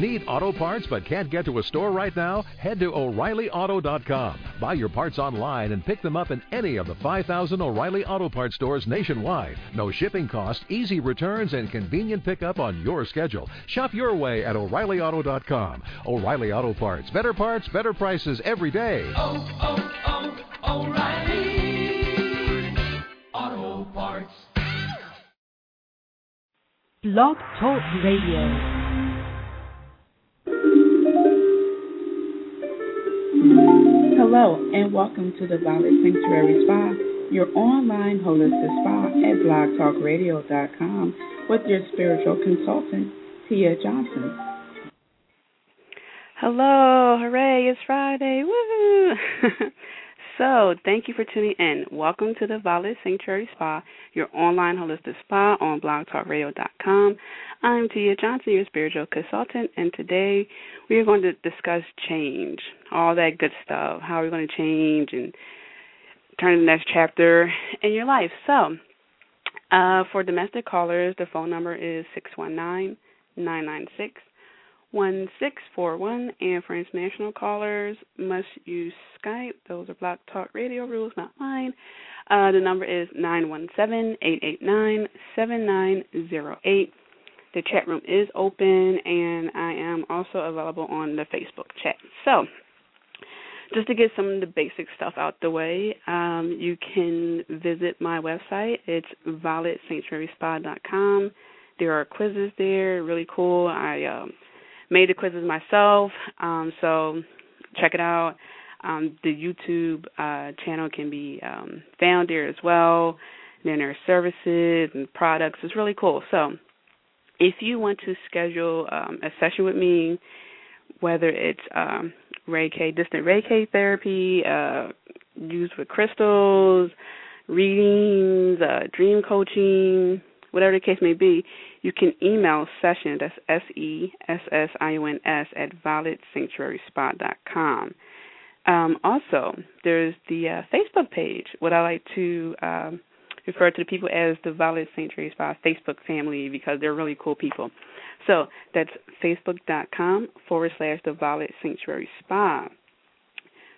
Need auto parts but can't get to a store right now? Head to O'ReillyAuto.com. Buy your parts online and pick them up in any of the 5,000 O'Reilly Auto Parts stores nationwide. No shipping cost, easy returns, and convenient pickup on your schedule. Shop your way at O'ReillyAuto.com. O'Reilly Auto Parts. Better parts, better prices every day. Oh, oh, oh, O'Reilly Auto Parts. Blog Talk Radio. Hello, and welcome to the Violet Sanctuary Spa, your online holistic spa at blogtalkradio.com with your spiritual consultant, Tia Johnson. Hello, hooray, it's Friday. Woohoo! so, thank you for tuning in. Welcome to the Violet Sanctuary Spa, your online holistic spa on blogtalkradio.com. I'm Tia Johnson, your spiritual consultant, and today we are going to discuss change, all that good stuff, how are we're going to change and turn the next chapter in your life. So, uh, for domestic callers, the phone number is six one nine nine nine six one six four one, and for international callers, must use Skype. Those are Blog Talk Radio rules, not mine. Uh, the number is nine one seven eight eight nine seven nine zero eight. The chat room is open, and I am also available on the Facebook chat. So, just to get some of the basic stuff out the way, um, you can visit my website. It's violetsanctuaryspa.com. There are quizzes there, really cool. I um, made the quizzes myself, um, so check it out. Um, the YouTube uh, channel can be um, found there as well. then there are services and products. It's really cool. So if you want to schedule um, a session with me, whether it's um, Reiki, distant Reiki therapy, uh, used with crystals, readings, uh, dream coaching, whatever the case may be, you can email session, that's S E S S I O N S, at violetsanctuaryspa.com. Um, also, there's the uh, Facebook page, what I like to um, refer to the people as the Violet Sanctuary Spa Facebook family because they're really cool people. So that's facebook.com forward slash the Violet Sanctuary Spa.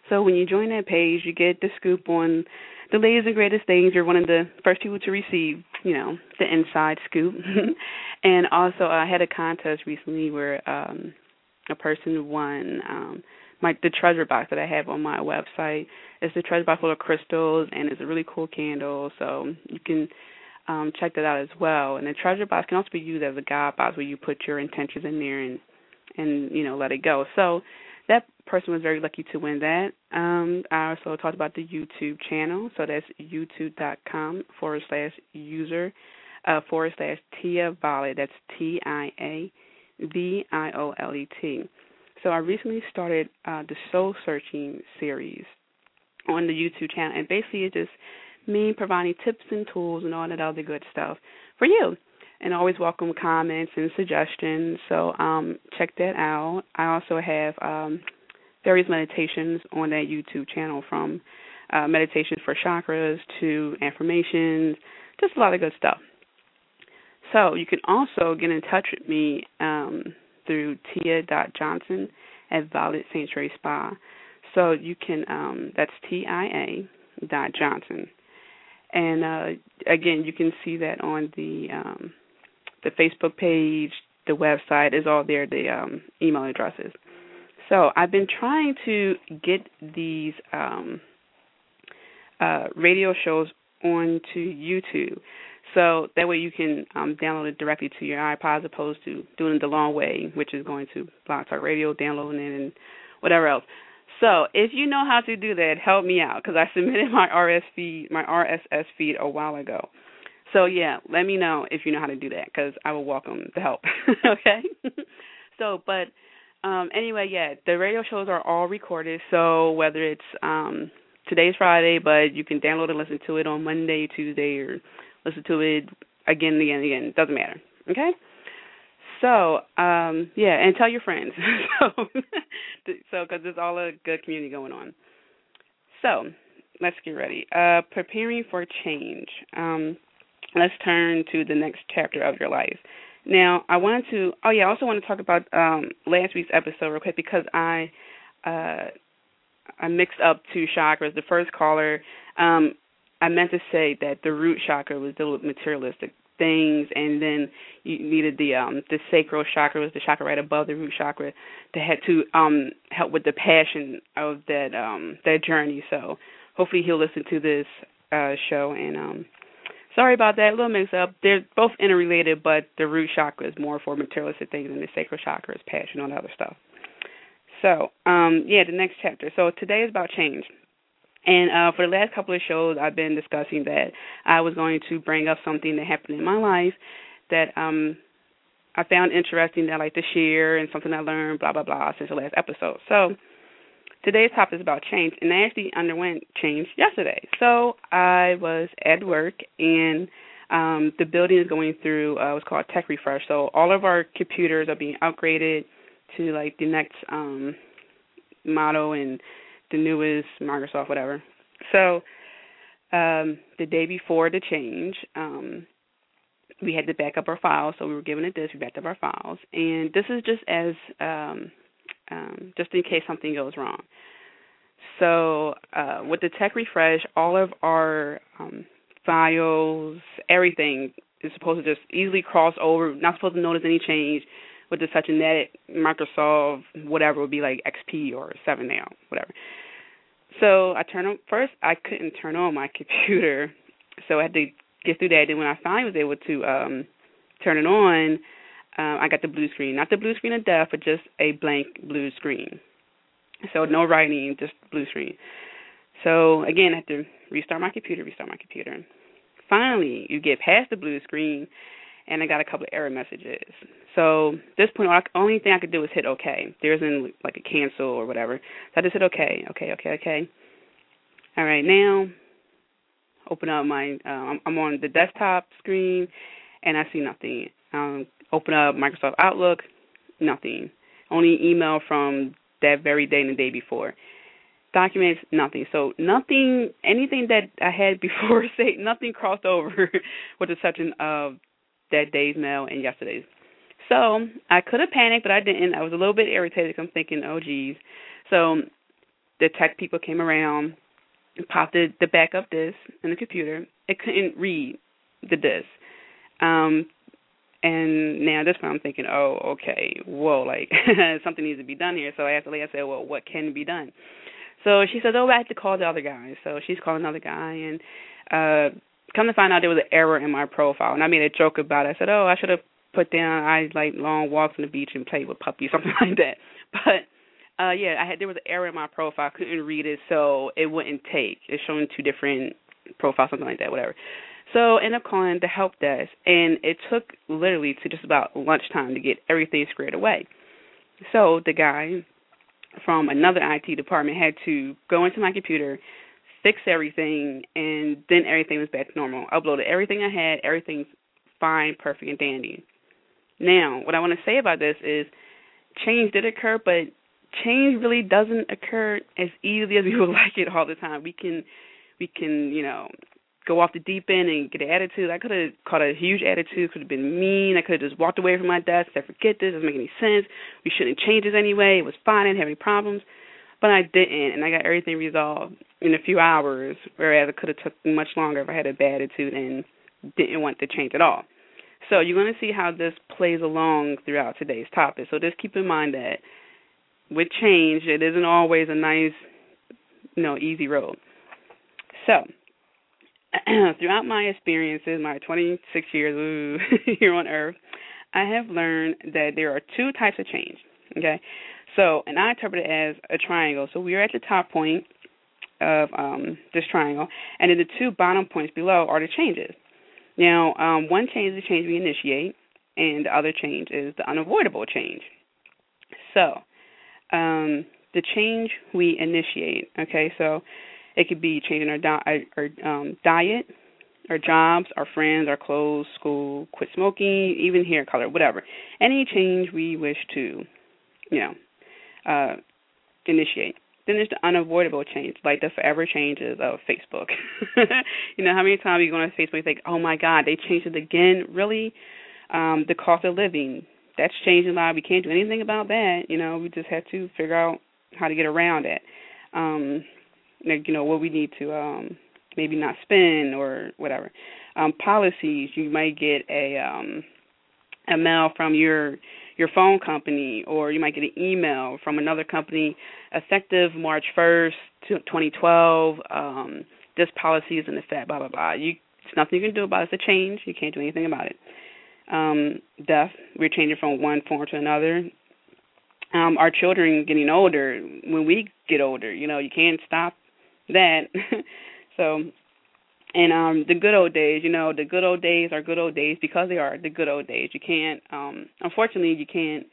So when you join that page, you get the scoop on the latest and greatest things. You're one of the first people to receive, you know, the inside scoop. and also, I had a contest recently where um, a person won um, my the treasure box that I have on my website. It's the treasure box full of crystals, and it's a really cool candle. So you can um, check that out as well. And the treasure box can also be used as a guide box where you put your intentions in there and and you know let it go. So that person was very lucky to win that. Um, I also talked about the YouTube channel, so that's youtube.com forward slash user uh, forward slash Tia Violet. That's T I A V I O L E T. So I recently started uh, the Soul Searching series on the YouTube channel, and basically it's just me providing tips and tools and all that other good stuff for you. And always welcome comments and suggestions. So um, check that out. I also have um, various meditations on that YouTube channel from uh, meditations for chakras to affirmations, just a lot of good stuff. So you can also get in touch with me um, through tia.johnson at Violet Sanctuary Spa. So you can, um, that's T I A dot Johnson. And uh, again, you can see that on the um, the Facebook page, the website is all there, the um, email addresses. So I've been trying to get these um, uh, radio shows onto YouTube. So that way you can um, download it directly to your iPod as opposed to doing it the long way, which is going to Blog Talk Radio, downloading it, and whatever else. So if you know how to do that, help me out because I submitted my RSS feed, my RSS feed a while ago. So yeah, let me know if you know how to do that because I will welcome the help. okay. so, but um anyway, yeah, the radio shows are all recorded. So whether it's um today's Friday, but you can download and listen to it on Monday, Tuesday, or listen to it again and again again. Doesn't matter. Okay. So, um, yeah, and tell your friends. so, so because there's all a good community going on. So, let's get ready. Uh, preparing for change. Um, let's turn to the next chapter of your life. Now, I wanted to. Oh yeah, I also want to talk about um, last week's episode real quick because I uh, I mixed up two chakras. The first caller, um, I meant to say that the root chakra was dealing with materialistic things, and then you needed the um the sacral chakra was the chakra right above the root chakra to to um help with the passion of that um that journey. So hopefully he'll listen to this uh show and um sorry about that little mix up. They're both interrelated, but the root chakra is more for materialistic things, and the sacral chakra is passion on other stuff. So um yeah, the next chapter. So today is about change. And uh, for the last couple of shows, I've been discussing that I was going to bring up something that happened in my life that um, I found interesting that I like to share and something I learned, blah, blah, blah, since the last episode. So today's topic is about change, and I actually underwent change yesterday. So I was at work, and um, the building is going through uh, what's called tech refresh. So all of our computers are being upgraded to like the next um, model and the newest Microsoft, whatever. So um, the day before the change, um, we had to back up our files. So we were given a disk, we backed up our files, and this is just as um, um, just in case something goes wrong. So uh, with the tech refresh, all of our um, files, everything is supposed to just easily cross over. Not supposed to notice any change. With the such a net Microsoft, whatever would be like XP or 7 now, whatever. So I turned on first. I couldn't turn on my computer, so I had to get through that. Then when I finally was able to um turn it on, um, I got the blue screen, not the blue screen of death, but just a blank blue screen. So no writing, just blue screen. So again, I had to restart my computer, restart my computer. Finally, you get past the blue screen, and I got a couple of error messages. So this point, the only thing I could do was hit OK. There isn't like a cancel or whatever. So I just hit OK, OK, OK, OK. All right, now open up my. Uh, I'm on the desktop screen, and I see nothing. Um, open up Microsoft Outlook, nothing. Only email from that very day and the day before. Documents, nothing. So nothing, anything that I had before, say nothing crossed over with the exception of that day's mail and yesterday's. So I could have panicked, but I didn't. I was a little bit irritated. I'm thinking, oh geez. So the tech people came around, popped the, the backup disk in the computer. It couldn't read the disk. Um, and now at this point I'm thinking, oh, okay, whoa, like something needs to be done here. So I asked the lady, I said, well, what can be done? So she said, oh, I have to call the other guy. So she's calling another guy, and uh come to find out there was an error in my profile. And I made a joke about it. I said, oh, I should have put down I like long walks on the beach and play with puppies, something like that. But uh yeah, I had there was an error in my profile. Couldn't read it, so it wouldn't take. It's showing two different profiles, something like that, whatever. So I ended up calling the help desk, and it took literally to just about lunchtime to get everything squared away. So the guy from another IT department had to go into my computer, fix everything, and then everything was back to normal. Uploaded everything I had, everything's fine, perfect, and dandy. Now, what I want to say about this is change did occur, but change really doesn't occur as easily as we would like it all the time. We can we can, you know, go off the deep end and get an attitude. I could have caught a huge attitude, could have been mean. I could have just walked away from my desk, said, forget this, doesn't make any sense. We shouldn't change this anyway. It was fine, I didn't have any problems. But I didn't, and I got everything resolved in a few hours, whereas it could have took much longer if I had a bad attitude and didn't want to change at all. So you're going to see how this plays along throughout today's topic. So just keep in mind that with change, it isn't always a nice, you know, easy road. So throughout my experiences, my 26 years ooh, here on Earth, I have learned that there are two types of change. Okay, so and I interpret it as a triangle. So we are at the top point of um, this triangle, and then the two bottom points below are the changes. Now, um, one change is the change we initiate, and the other change is the unavoidable change. So, um, the change we initiate, okay, so it could be changing our, di- our um, diet, our jobs, our friends, our clothes, school, quit smoking, even hair color, whatever. Any change we wish to, you know, uh, initiate. Then there's the unavoidable change, like the forever changes of Facebook. you know, how many times you go on Facebook and you think, oh my God, they changed it again? Really? Um, the cost of living that's changing a lot. We can't do anything about that. You know, we just have to figure out how to get around it. Um, like you know what we need to um, maybe not spend or whatever. Um, policies you might get a um, a mail from your your phone company, or you might get an email from another company effective March 1st, 2012. Um, this policy is in effect. Blah blah blah. You, it's nothing you can do about it. It's a change. You can't do anything about it. Um, death. We're changing from one form to another. Um, our children getting older. When we get older, you know, you can't stop that. so and um the good old days you know the good old days are good old days because they are the good old days. You can't um unfortunately you can't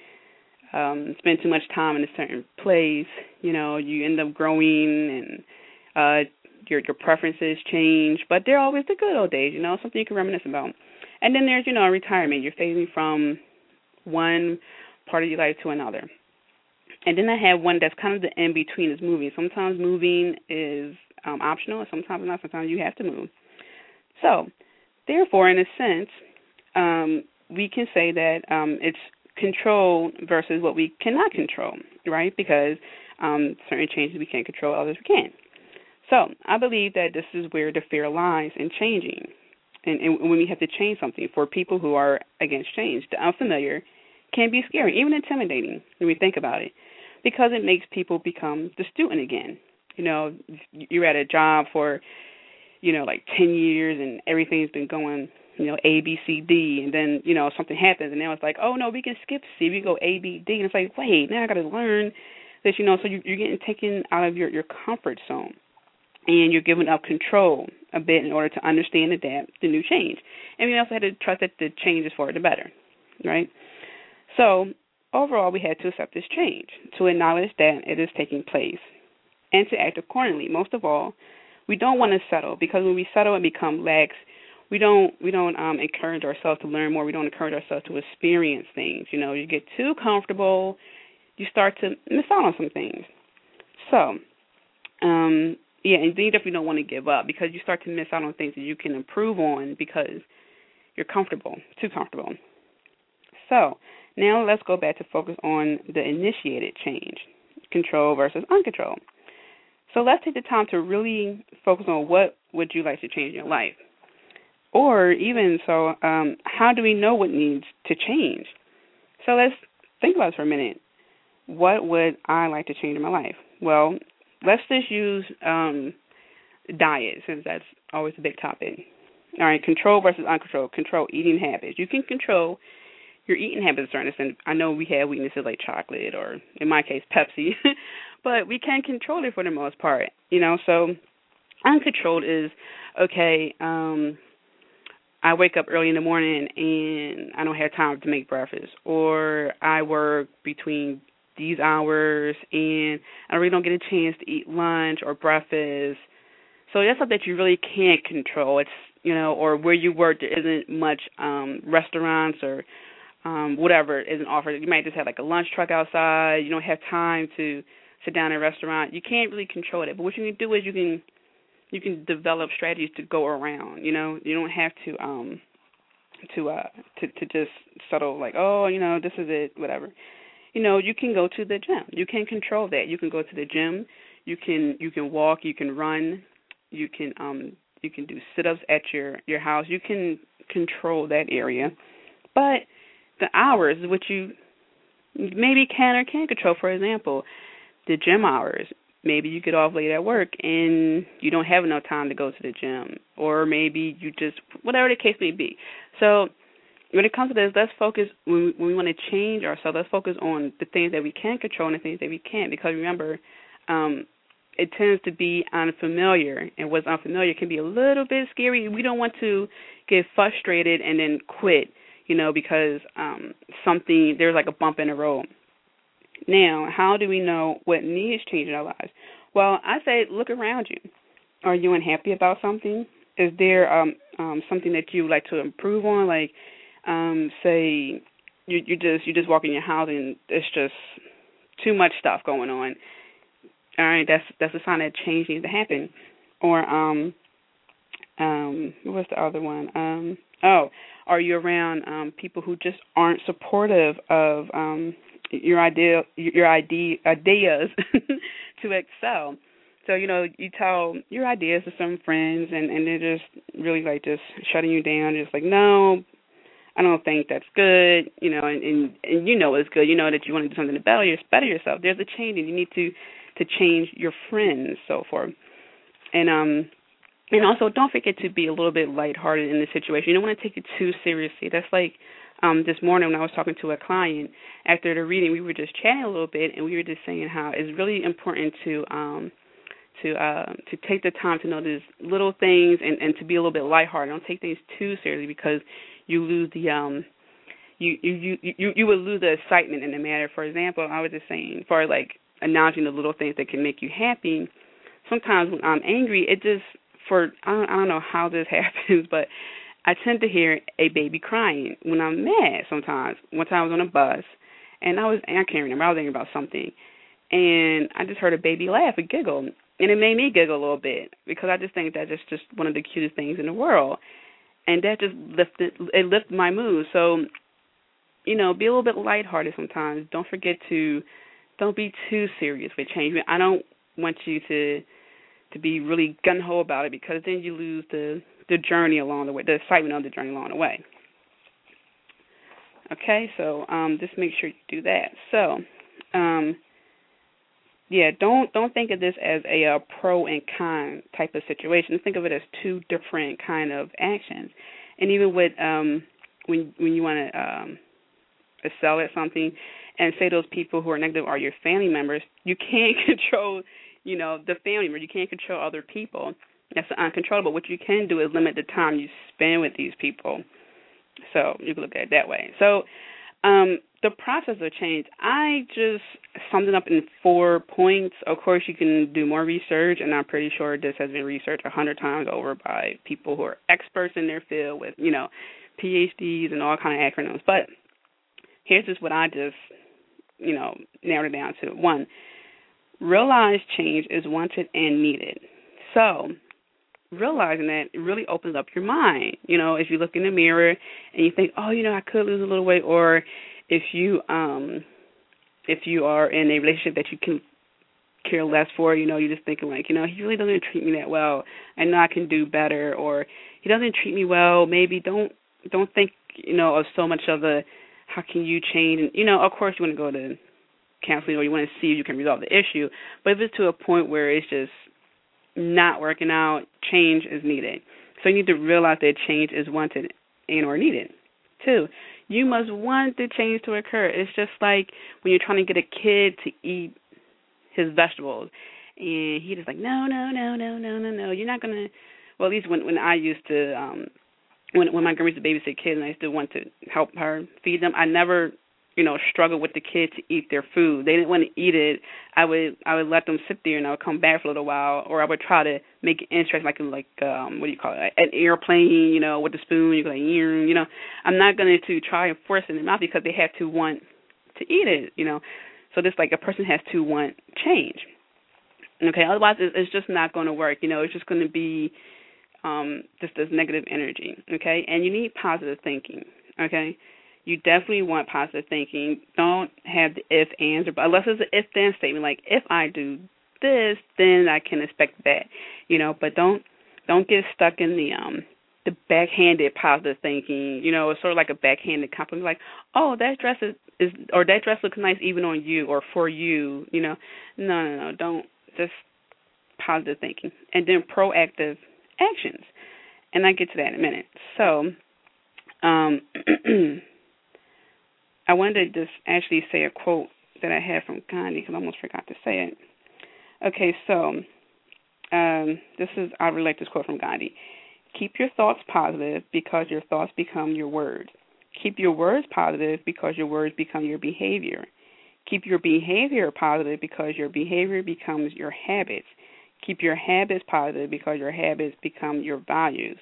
um spend too much time in a certain place. You know you end up growing and uh your your preferences change but they're always the good old days you know something you can reminisce about. And then there's you know retirement. You're phasing from one part of your life to another and then I have one that's kind of the in between is moving. Sometimes moving is um, optional, and sometimes not. Sometimes you have to move. So, therefore, in a sense, um, we can say that um, it's control versus what we cannot control, right? Because um, certain changes we can't control, others we can. So, I believe that this is where the fear lies in changing. And, and when we have to change something, for people who are against change, the unfamiliar can be scary, even intimidating when we think about it, because it makes people become the student again. You know you're at a job for you know like ten years and everything's been going you know A B C D and then you know something happens and now it's like oh no we can skip C we go A B D. And it's like wait now I got to learn this you know so you, you're getting taken out of your your comfort zone. And you're giving up control a bit in order to understand and adapt the new change. And we also had to trust that the change is for the better right? So overall we had to accept this change to acknowledge that it is taking place and to act accordingly. Most of all, we don't want to settle because when we settle and become lax, we don't we don't um encourage ourselves to learn more. We don't encourage ourselves to experience things. You know, you get too comfortable, you start to miss out on some things. So, um, yeah, and then you definitely don't want to give up because you start to miss out on things that you can improve on because you're comfortable, too comfortable. So now let's go back to focus on the initiated change, control versus uncontrolled. So let's take the time to really focus on what would you like to change in your life. Or even so, um, how do we know what needs to change? So let's think about this for a minute. What would I like to change in my life? Well, let's just use um, diet since that's always a big topic. All right, control versus uncontrolled. Control eating habits. You can control your eating habits to a certain. I know we have weaknesses like chocolate or, in my case, Pepsi, but we can control it for the most part. You know, so uncontrolled is okay. um I wake up early in the morning and I don't have time to make breakfast, or I work between these hours and I really don't get a chance to eat lunch or breakfast. So that's something that you really can't control. It's you know, or where you work there isn't much um restaurants or um whatever isn't offered. You might just have like a lunch truck outside. You don't have time to sit down in a restaurant. You can't really control it, but what you can do is you can you can develop strategies to go around. You know, you don't have to um to uh to to just settle like oh you know this is it whatever. You know, you can go to the gym. You can control that. You can go to the gym. You can you can walk. You can run. You can um you can do sit-ups at your your house. You can control that area, but the hours which you maybe can or can't control. For example, the gym hours. Maybe you get off late at work and you don't have enough time to go to the gym, or maybe you just whatever the case may be. So when it comes to this, let's focus when we, when we want to change ourselves. Let's focus on the things that we can control and the things that we can't. Because remember, um, it tends to be unfamiliar, and what's unfamiliar can be a little bit scary. We don't want to get frustrated and then quit, you know, because um, something there's like a bump in the road. Now, how do we know what needs change in our lives? Well, I say look around you. Are you unhappy about something? Is there um, um, something that you would like to improve on? Like, um, say you you just you just walk in your house and it's just too much stuff going on. All right, that's that's a sign that change needs to happen. Or um, um, what's the other one? Um, Oh, are you around um, people who just aren't supportive of um, your idea, your idea, ideas to excel? So you know, you tell your ideas to some friends, and and they're just really like just shutting you down, just like no, I don't think that's good, you know, and and, and you know it's good. You know that you want to do something to better, better yourself. There's a change, and you need to to change your friends, so forth. And um, and also don't forget to be a little bit lighthearted in the situation. You don't want to take it too seriously. That's like um this morning when I was talking to a client after the reading, we were just chatting a little bit, and we were just saying how it's really important to um to uh, to take the time to know notice little things and and to be a little bit lighthearted. Don't take things too seriously because you lose the um you you you you you would lose the excitement in the matter. For example, I was just saying for like acknowledging the little things that can make you happy. Sometimes when I'm angry, it just for I don't I don't know how this happens, but I tend to hear a baby crying when I'm mad. Sometimes one time I was on a bus and I was I can't remember I was thinking about something, and I just heard a baby laugh and giggle, and it made me giggle a little bit because I just think that's just just one of the cutest things in the world, and that just lifted it lifted my mood. So, you know, be a little bit lighthearted sometimes. Don't forget to don't be too serious with change. I don't want you to to be really gun ho about it because then you lose the the journey along the way, the excitement of the journey along the way. Okay, so um, just make sure you do that. So, um, yeah, don't don't think of this as a, a pro and con type of situation. Think of it as two different kind of actions. And even with um, when when you want to um, excel at something, and say those people who are negative are your family members, you can't control, you know, the family member. You can't control other people. That's uncontrollable. What you can do is limit the time you spend with these people. So you can look at it that way. So um, the process of change, I just summed it up in four points. Of course, you can do more research, and I'm pretty sure this has been researched a hundred times over by people who are experts in their field with, you know, PhDs and all kind of acronyms. But here's just what I just, you know, narrowed it down to. One, realize change is wanted and needed. So realizing that it really opens up your mind. You know, if you look in the mirror and you think, oh, you know, I could lose a little weight, or if you um if you are in a relationship that you can care less for, you know, you're just thinking like, you know, he really doesn't treat me that well. I know I can do better, or he doesn't treat me well. Maybe don't don't think, you know, of so much of the how can you change. And you know, of course, you want to go to counseling or you want to see if you can resolve the issue. But if it's to a point where it's just not working out, change is needed. So you need to realize that change is wanted and or needed. Two, you must want the change to occur. It's just like when you're trying to get a kid to eat his vegetables and he just like, No, no, no, no, no, no, no. You're not gonna well at least when when I used to um when when my grandma used to babysit kids and I used to want to help her feed them, I never you know, struggle with the kids to eat their food. They didn't want to eat it. I would I would let them sit there and I would come back for a little while, or I would try to make it interesting, like like um what do you call it, an airplane, you know, with the spoon. You go like, you know, I'm not going to try and force it in their mouth because they have to want to eat it, you know. So this like a person has to want change. Okay, otherwise it's just not going to work. You know, it's just going to be um just this negative energy. Okay, and you need positive thinking. Okay you definitely want positive thinking. Don't have the if ands or unless it's an if then statement like if I do this, then I can expect that. You know, but don't don't get stuck in the um the backhanded positive thinking. You know, it's sort of like a backhanded compliment, like, oh, that dress is, is or that dress looks nice even on you or for you. You know, no, no, no, don't just positive thinking and then proactive actions. And I get to that in a minute. So, um I wanted to just actually say a quote that I had from Gandhi because I almost forgot to say it. Okay, so um, this is I relate this quote from Gandhi. Keep your thoughts positive because your thoughts become your words. Keep your words positive because your words become your behavior. Keep your behavior positive because your behavior becomes your habits. Keep your habits positive because your habits become your values.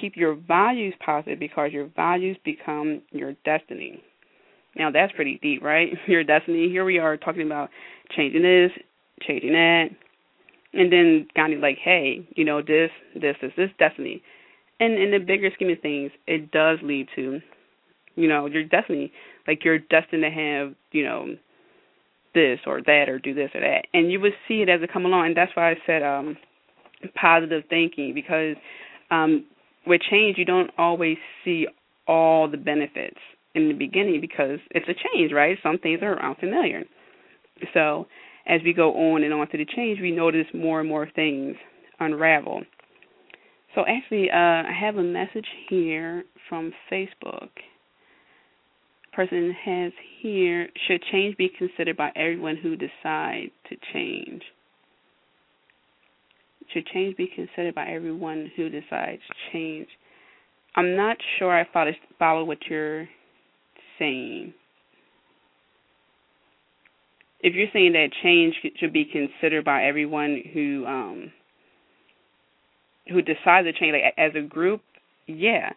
Keep your values positive because your values become your destiny. Now that's pretty deep, right? Your destiny. Here we are talking about changing this, changing that, and then Gandhi like, hey, you know this, this, this, this destiny, and in the bigger scheme of things, it does lead to, you know, your destiny. like you're destined to have, you know, this or that or do this or that, and you would see it as it come along, and that's why I said um positive thinking because um with change you don't always see all the benefits in the beginning because it's a change, right? Some things are unfamiliar. So as we go on and on to the change, we notice more and more things unravel. So actually, uh, I have a message here from Facebook. Person has here should change be considered by everyone who decides to change. Should change be considered by everyone who decides to change? I'm not sure I follow what you're saying. If you're saying that change should be considered by everyone who um, who decides to change, like as a group, yeah,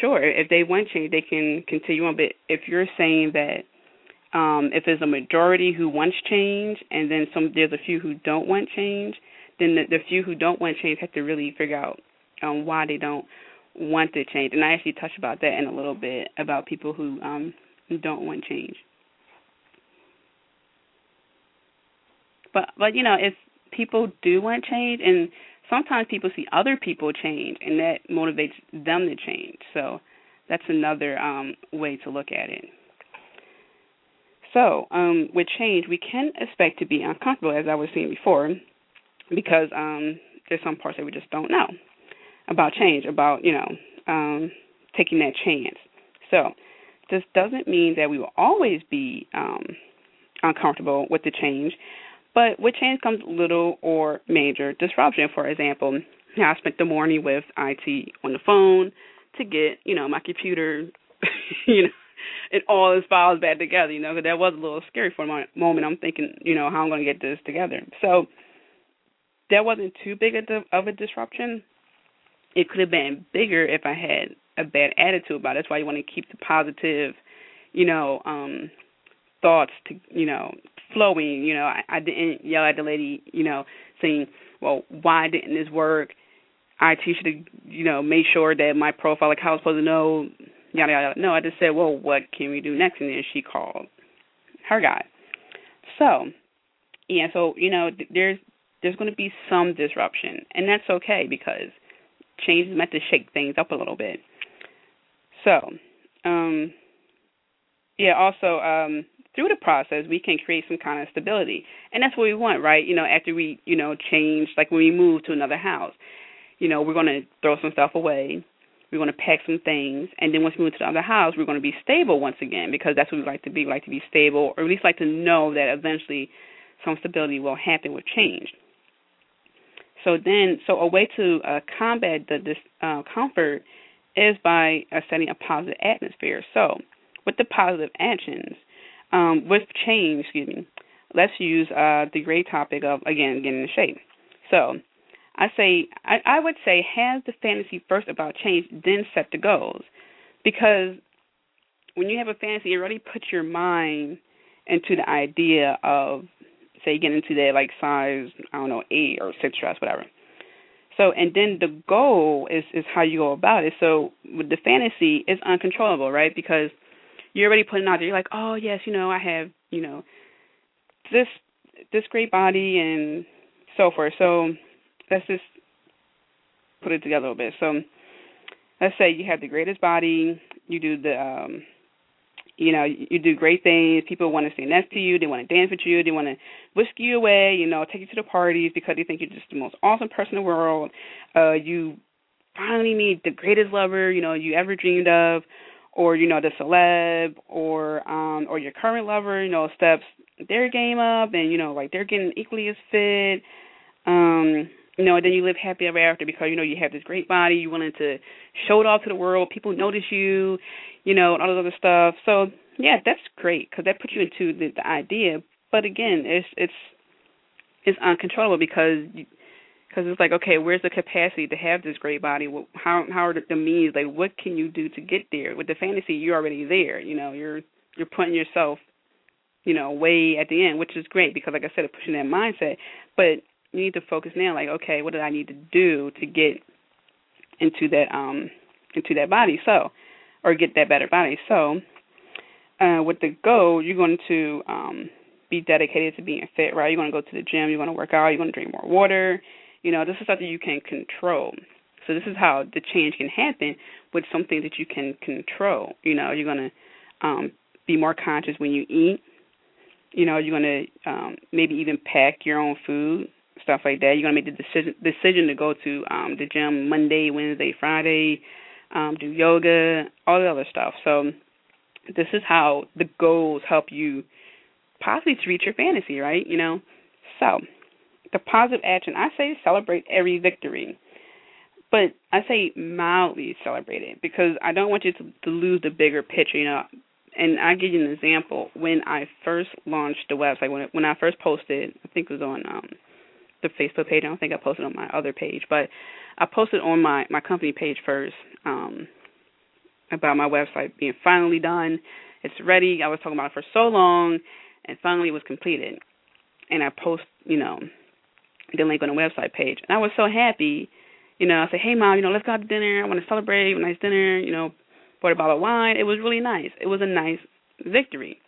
sure. If they want change, they can continue on. But if you're saying that um, if there's a majority who wants change, and then some there's a few who don't want change, then the, the few who don't want change have to really figure out um, why they don't want to change. And I actually touched about that in a little bit about people who um, don't want change. But but you know if people do want change and sometimes people see other people change and that motivates them to change. So that's another um, way to look at it. So, um, with change, we can expect to be uncomfortable, as I was saying before, because um, there's some parts that we just don't know about change, about you know um, taking that chance. So, this doesn't mean that we will always be um, uncomfortable with the change, but with change comes little or major disruption. For example, I spent the morning with IT on the phone to get, you know, my computer, you know, and all its files back together. You know, because that was a little scary for a moment. I'm thinking, you know, how I'm going to get this together. So that wasn't too big of a disruption. It could have been bigger if I had a bad attitude about it. That's why you want to keep the positive, you know, um thoughts to you know flowing. You know, I, I didn't yell at the lady, you know, saying, "Well, why didn't this work?" IT should have, you know, made sure that my profile, like how I was supposed to know, yada yada. No, I just said, "Well, what can we do next?" And then she called her guy. So, yeah, so you know, there's there's going to be some disruption, and that's okay because change meant to shake things up a little bit. So, um, yeah. Also, um, through the process we can create some kind of stability and that's what we want right you know after we you know change like when we move to another house you know we're going to throw some stuff away we're going to pack some things and then once we move to the other house we're going to be stable once again because that's what we like to be we like to be stable or at least like to know that eventually some stability will happen with change so then so a way to uh, combat the discomfort uh, is by uh, setting a positive atmosphere so with the positive actions um, with change, excuse me, let's use uh, the great topic of again getting in shape. So, I say I, I would say have the fantasy first about change, then set the goals, because when you have a fantasy, it really puts your mind into the idea of say get into that like size I don't know eight or six dress whatever. So and then the goal is is how you go about it. So with the fantasy, it's uncontrollable, right? Because you're already putting out there. You're like, oh yes, you know, I have, you know, this this great body and so forth. So let's just put it together a little bit. So let's say you have the greatest body, you do the um you know, you do great things. People want to stay next to you. They want to dance with you. They want to whisk you away. You know, take you to the parties because they think you're just the most awesome person in the world. Uh, you finally meet the greatest lover you know you ever dreamed of or you know the celeb or um or your current lover you know steps their game up and you know like they're getting equally as fit um you know and then you live happy ever after because you know you have this great body you wanted to show it off to the world people notice you you know and all this other stuff. So yeah that's great because that puts you into the, the idea. But again it's it's it's uncontrollable because because it's like okay where's the capacity to have this great body? How how are the means? Like what can you do to get there? With the fantasy you're already there you know you're you're putting yourself you know way at the end which is great because like i said it's pushing that mindset. But you need to focus now like okay what do i need to do to get into that um into that body. So, or get that better body. So, uh, with the goal, you're going to um be dedicated to being fit, right? You're going to go to the gym, you're going to work out, you're going to drink more water. You know, this is something you can control. So this is how the change can happen with something that you can control. You know, you're going to um, be more conscious when you eat. You know, you're going to um, maybe even pack your own food, stuff like that. You're going to make the decision decision to go to um, the gym Monday, Wednesday, Friday, um, do yoga, all the other stuff. So this is how the goals help you possibly to reach your fantasy, right? You know, so the positive action, I say celebrate every victory, but I say mildly celebrate it because I don't want you to, to lose the bigger picture. You know, and I give you an example. When I first launched the website, when when I first posted, I think it was on um, the Facebook page. I don't think I posted on my other page, but I posted on my my company page first um, about my website being finally done. It's ready. I was talking about it for so long, and finally it was completed. And I post, you know, the link on the website page. And I was so happy, you know, I said, Hey mom, you know, let's go out to dinner, I want to celebrate, a nice dinner, you know, bought a bottle of wine. It was really nice. It was a nice victory.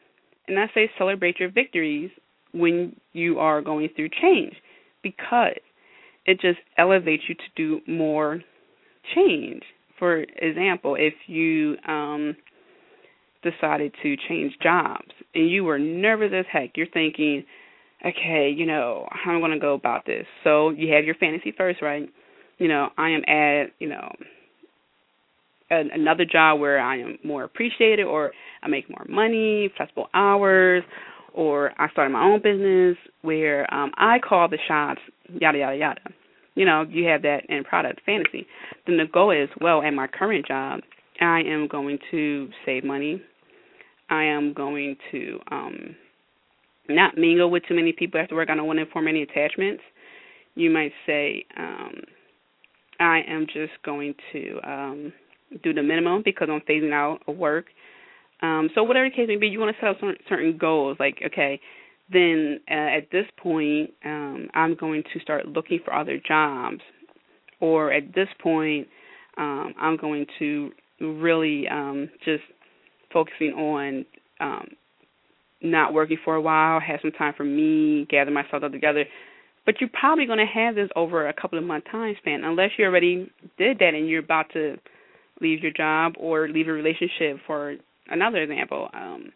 And I say celebrate your victories when you are going through change because it just elevates you to do more change. For example, if you um decided to change jobs and you were nervous as heck, you're thinking, okay, you know, how am I going to go about this? So you have your fantasy first, right? You know, I am at, you know, an, another job where I am more appreciated or I make more money, flexible hours, or I started my own business where um I call the shots, yada yada yada. You know, you have that in product fantasy. Then the goal is, well, at my current job, I am going to save money. I am going to um not mingle with too many people after work. I don't want to form any attachments. You might say, um, I am just going to um, do the minimum because I'm phasing out of work. Um, so whatever the case may be, you want to set up certain, certain goals. Like, okay, then uh, at this point, um, I'm going to start looking for other jobs, or at this point, um, I'm going to really um, just focusing on um, not working for a while, have some time for me, gather myself up together. But you're probably going to have this over a couple of month time span, unless you already did that and you're about to leave your job or leave a relationship. For another example, um,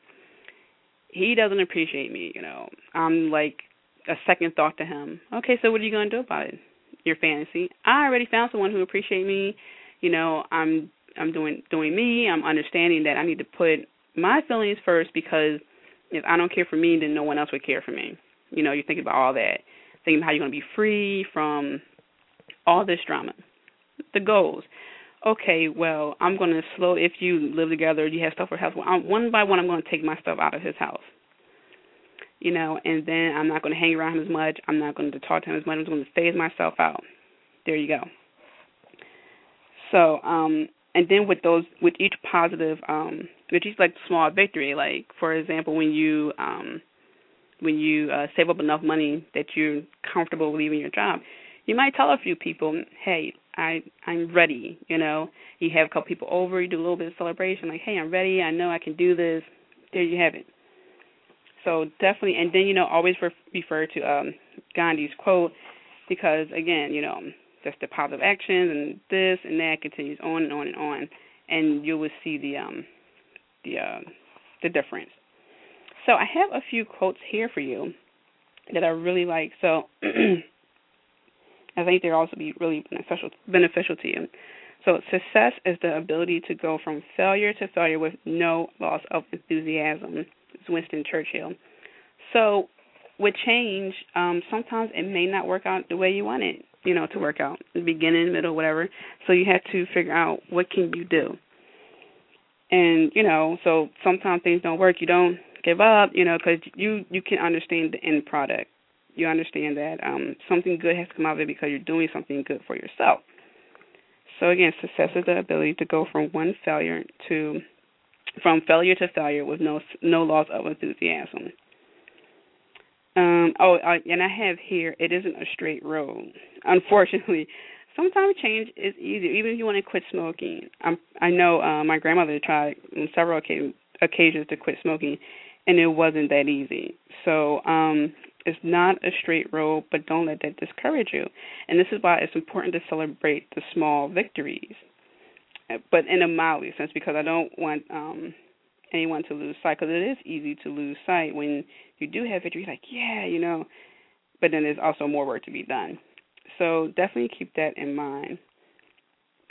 he doesn't appreciate me. You know, I'm like a second thought to him. Okay, so what are you going to do about it? Your fantasy. I already found someone who appreciates me. You know, I'm I'm doing doing me. I'm understanding that I need to put my feelings first because if I don't care for me, then no one else would care for me. You know, you're thinking about all that, thinking about how you're going to be free from all this drama. The goals. Okay, well, I'm going to slow. If you live together, you have stuff for house. Well, I'm, one by one, I'm going to take my stuff out of his house. You know, and then I'm not going to hang around him as much. I'm not going to talk to him as much. I'm going to phase myself out. There you go. So, um, and then with those, with each positive um, which is like small victory. Like for example, when you um when you uh, save up enough money that you're comfortable leaving your job, you might tell a few people, "Hey, I I'm ready." You know, you have a couple people over, you do a little bit of celebration, like, "Hey, I'm ready. I know I can do this." There you have it. So definitely, and then you know, always refer to um Gandhi's quote because again, you know, just the positive actions and this and that continues on and on and on, and you will see the um the uh, the difference. So I have a few quotes here for you that I really like. So I think they'll also be really beneficial beneficial to you. So success is the ability to go from failure to failure with no loss of enthusiasm. It's Winston Churchill. So with change, um, sometimes it may not work out the way you want it, you know, to work out, the beginning, middle, whatever. So you have to figure out what can you do and you know so sometimes things don't work you don't give up you know because you you can understand the end product you understand that um something good has come out of it because you're doing something good for yourself so again success is the ability to go from one failure to from failure to failure with no no loss of enthusiasm um oh I, and i have here it isn't a straight road unfortunately sometimes change is easy. Even if you want to quit smoking, I'm, I know uh, my grandmother tried on several occasions to quit smoking, and it wasn't that easy. So um, it's not a straight road, but don't let that discourage you. And this is why it's important to celebrate the small victories, but in a mildly sense, because I don't want um, anyone to lose sight. Because it is easy to lose sight when you do have victory. Like, yeah, you know, but then there's also more work to be done. So definitely keep that in mind.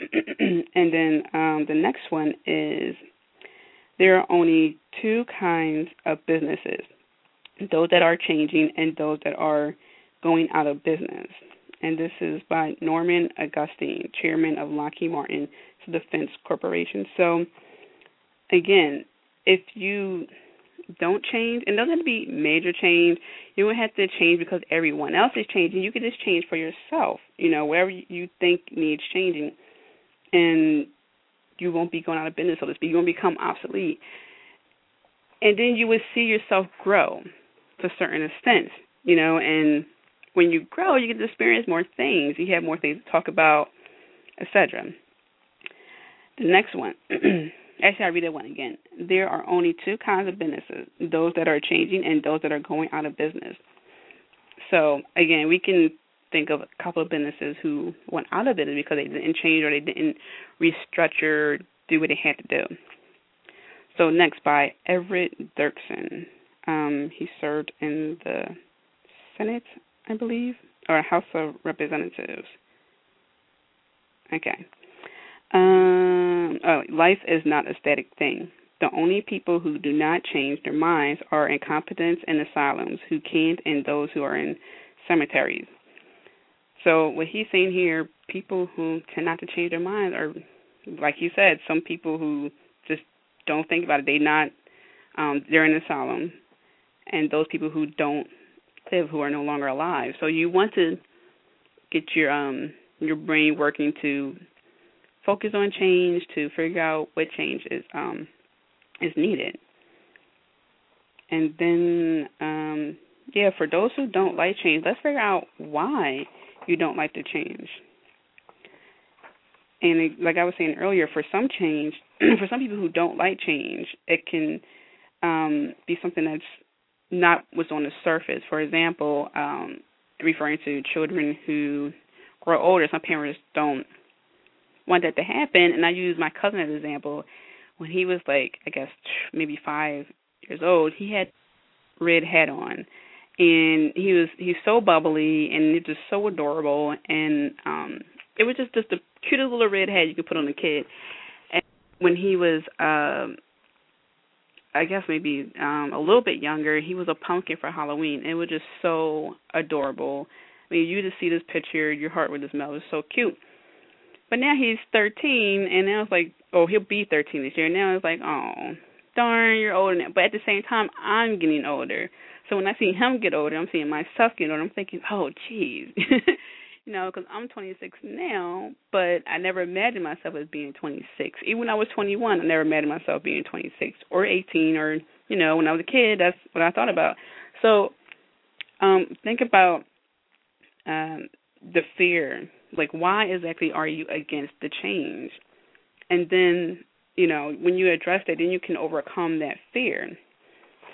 and then um, the next one is there are only two kinds of businesses those that are changing and those that are going out of business. And this is by Norman Augustine, chairman of Lockheed Martin Defense Corporation. So, again, if you don't change, and doesn't have to be major change. You don't have to change because everyone else is changing. You can just change for yourself. You know, wherever you think needs changing, and you won't be going out of business, so to speak. You won't become obsolete, and then you would see yourself grow to a certain extent. You know, and when you grow, you get to experience more things. You have more things to talk about, etc. The next one. Actually, I read that one again. There are only two kinds of businesses those that are changing and those that are going out of business. So, again, we can think of a couple of businesses who went out of business because they didn't change or they didn't restructure, do what they had to do. So, next by Everett Dirksen. Um, he served in the Senate, I believe, or House of Representatives. Okay. Um, oh, life is not a static thing. The only people who do not change their minds are incompetents in asylums who can't, and those who are in cemeteries. So what he's saying here, people who tend not to change their minds are, like you said, some people who just don't think about it. They not, um, they're in asylum, and those people who don't live, who are no longer alive. So you want to get your um your brain working to focus on change to figure out what change is um, is needed. And then, um, yeah, for those who don't like change, let's figure out why you don't like the change. And like I was saying earlier, for some change, for some people who don't like change, it can um, be something that's not what's on the surface. For example, um, referring to children who grow older, some parents don't want that to happen. And I use my cousin as an example. When he was like, I guess maybe five years old, he had red hat on, and he was he's so bubbly and just so adorable. And um it was just just the cutest little red hat you could put on a kid. And when he was um I guess maybe um a little bit younger, he was a pumpkin for Halloween. It was just so adorable. I mean, you just see this picture, your heart would just melt. It was so cute. But now he's 13, and now it's like, oh, he'll be 13 this year. Now it's like, oh, darn, you're older now. But at the same time, I'm getting older. So when I see him get older, I'm seeing myself get older. I'm thinking, oh, geez. you know, because I'm 26 now, but I never imagined myself as being 26. Even when I was 21, I never imagined myself being 26 or 18 or, you know, when I was a kid, that's what I thought about. So um, think about um, the fear like why exactly are you against the change and then you know when you address that then you can overcome that fear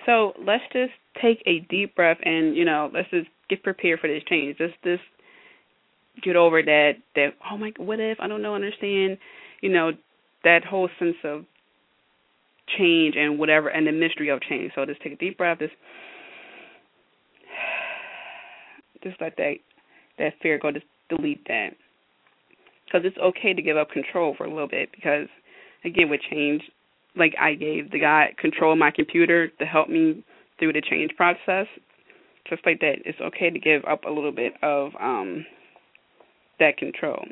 so let's just take a deep breath and you know let's just get prepared for this change just this get over that that oh my what if i don't know understand you know that whole sense of change and whatever and the mystery of change. So just take a deep breath just just let that that fear go just delete that. Because it's okay to give up control for a little bit because again with change like i gave the guy control of my computer to help me through the change process just like that it's okay to give up a little bit of um that control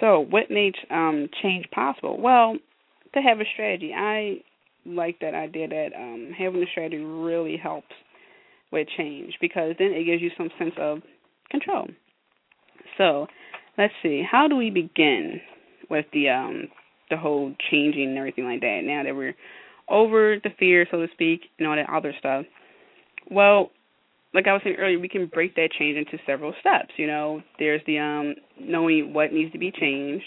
so what makes um change possible well to have a strategy i like that idea that um having a strategy really helps with change because then it gives you some sense of control. So, let's see. How do we begin with the um the whole changing and everything like that? Now that we're over the fear, so to speak, and all that other stuff. Well, like I was saying earlier, we can break that change into several steps. You know, there's the um knowing what needs to be changed.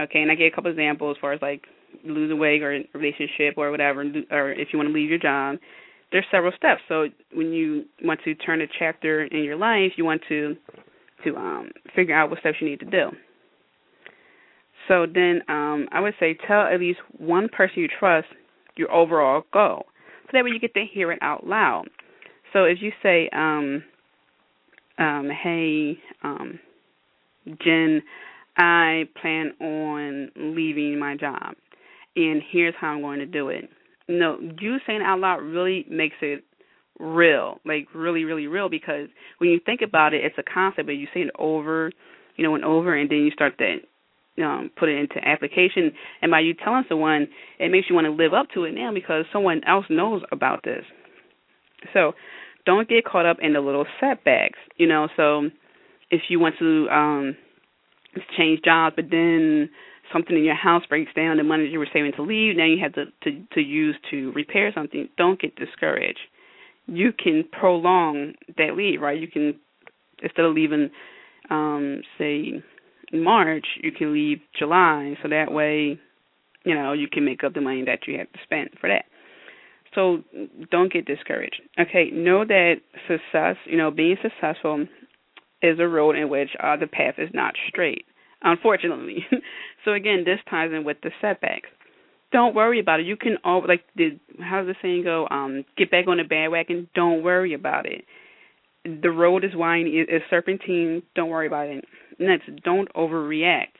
Okay, and I gave a couple examples as far as like losing weight or relationship or whatever, or if you want to leave your job. There's several steps. So when you want to turn a chapter in your life, you want to to um figure out what steps you need to do. So then um I would say tell at least one person you trust your overall goal. So that way you get to hear it out loud. So if you say, um, um, hey, um, Jen, I plan on leaving my job and here's how I'm going to do it. No, you saying it out loud really makes it real, like really, really real because when you think about it, it's a concept, but you say it over, you know, and over, and then you start to um, put it into application. And by you telling someone, it makes you want to live up to it now because someone else knows about this. So don't get caught up in the little setbacks. You know, so if you want to um change jobs, but then something in your house breaks down, the money you were saving to leave, now you have to to, to use to repair something. Don't get discouraged. You can prolong that leave, right? You can instead of leaving, um, say March, you can leave July, so that way, you know, you can make up the money that you have to spend for that. So don't get discouraged. Okay, know that success, you know, being successful is a road in which uh, the path is not straight, unfortunately. so again, this ties in with the setbacks. Don't worry about it. You can all like the how's the saying go? Um, get back on the bandwagon. Don't worry about it. The road is winding, is serpentine. Don't worry about it. Next, don't overreact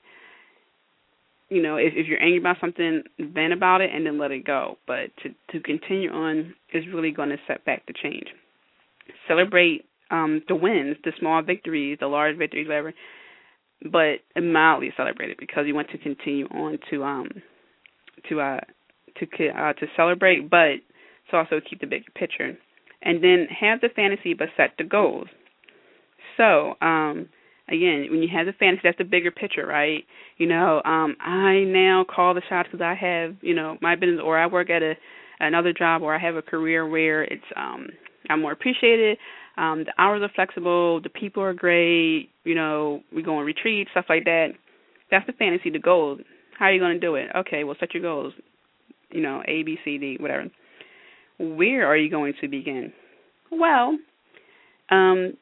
you know, if, if you're angry about something, vent about it and then let it go. But to to continue on is really going to set back the change. Celebrate um the wins, the small victories, the large victories, whatever, but mildly celebrate it because you want to continue on to um to uh to uh to celebrate, but to also keep the big picture. And then have the fantasy, but set the goals. So um again, when you have the fantasy, that's the bigger picture, right? You know, um, I now call the shots because I have, you know, my business, or I work at a another job, or I have a career where it's um, I'm more appreciated. Um, the hours are flexible, the people are great. You know, we go on retreats, stuff like that. That's the fantasy, the goal. How are you going to do it? Okay, well, set your goals. You know, A, B, C, D, whatever. Where are you going to begin? Well, um,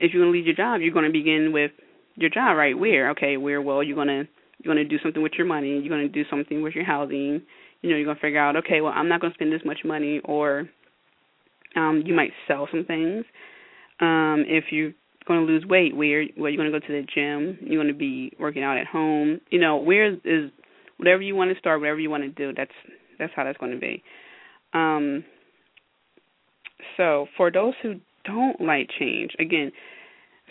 if you're going to leave your job, you're going to begin with your job, right? Where? Okay, where? Well, you're going to you're going to do something with your money. You're going to do something with your housing. You know, you're going to figure out, okay, well, I'm not going to spend this much money, or um, you might sell some things. Um, if you're going to lose weight, where? Well, you're going to go to the gym. You're going to be working out at home. You know, where is whatever you want to start, whatever you want to do. That's that's how that's going to be. Um, so for those who don't like change. Again,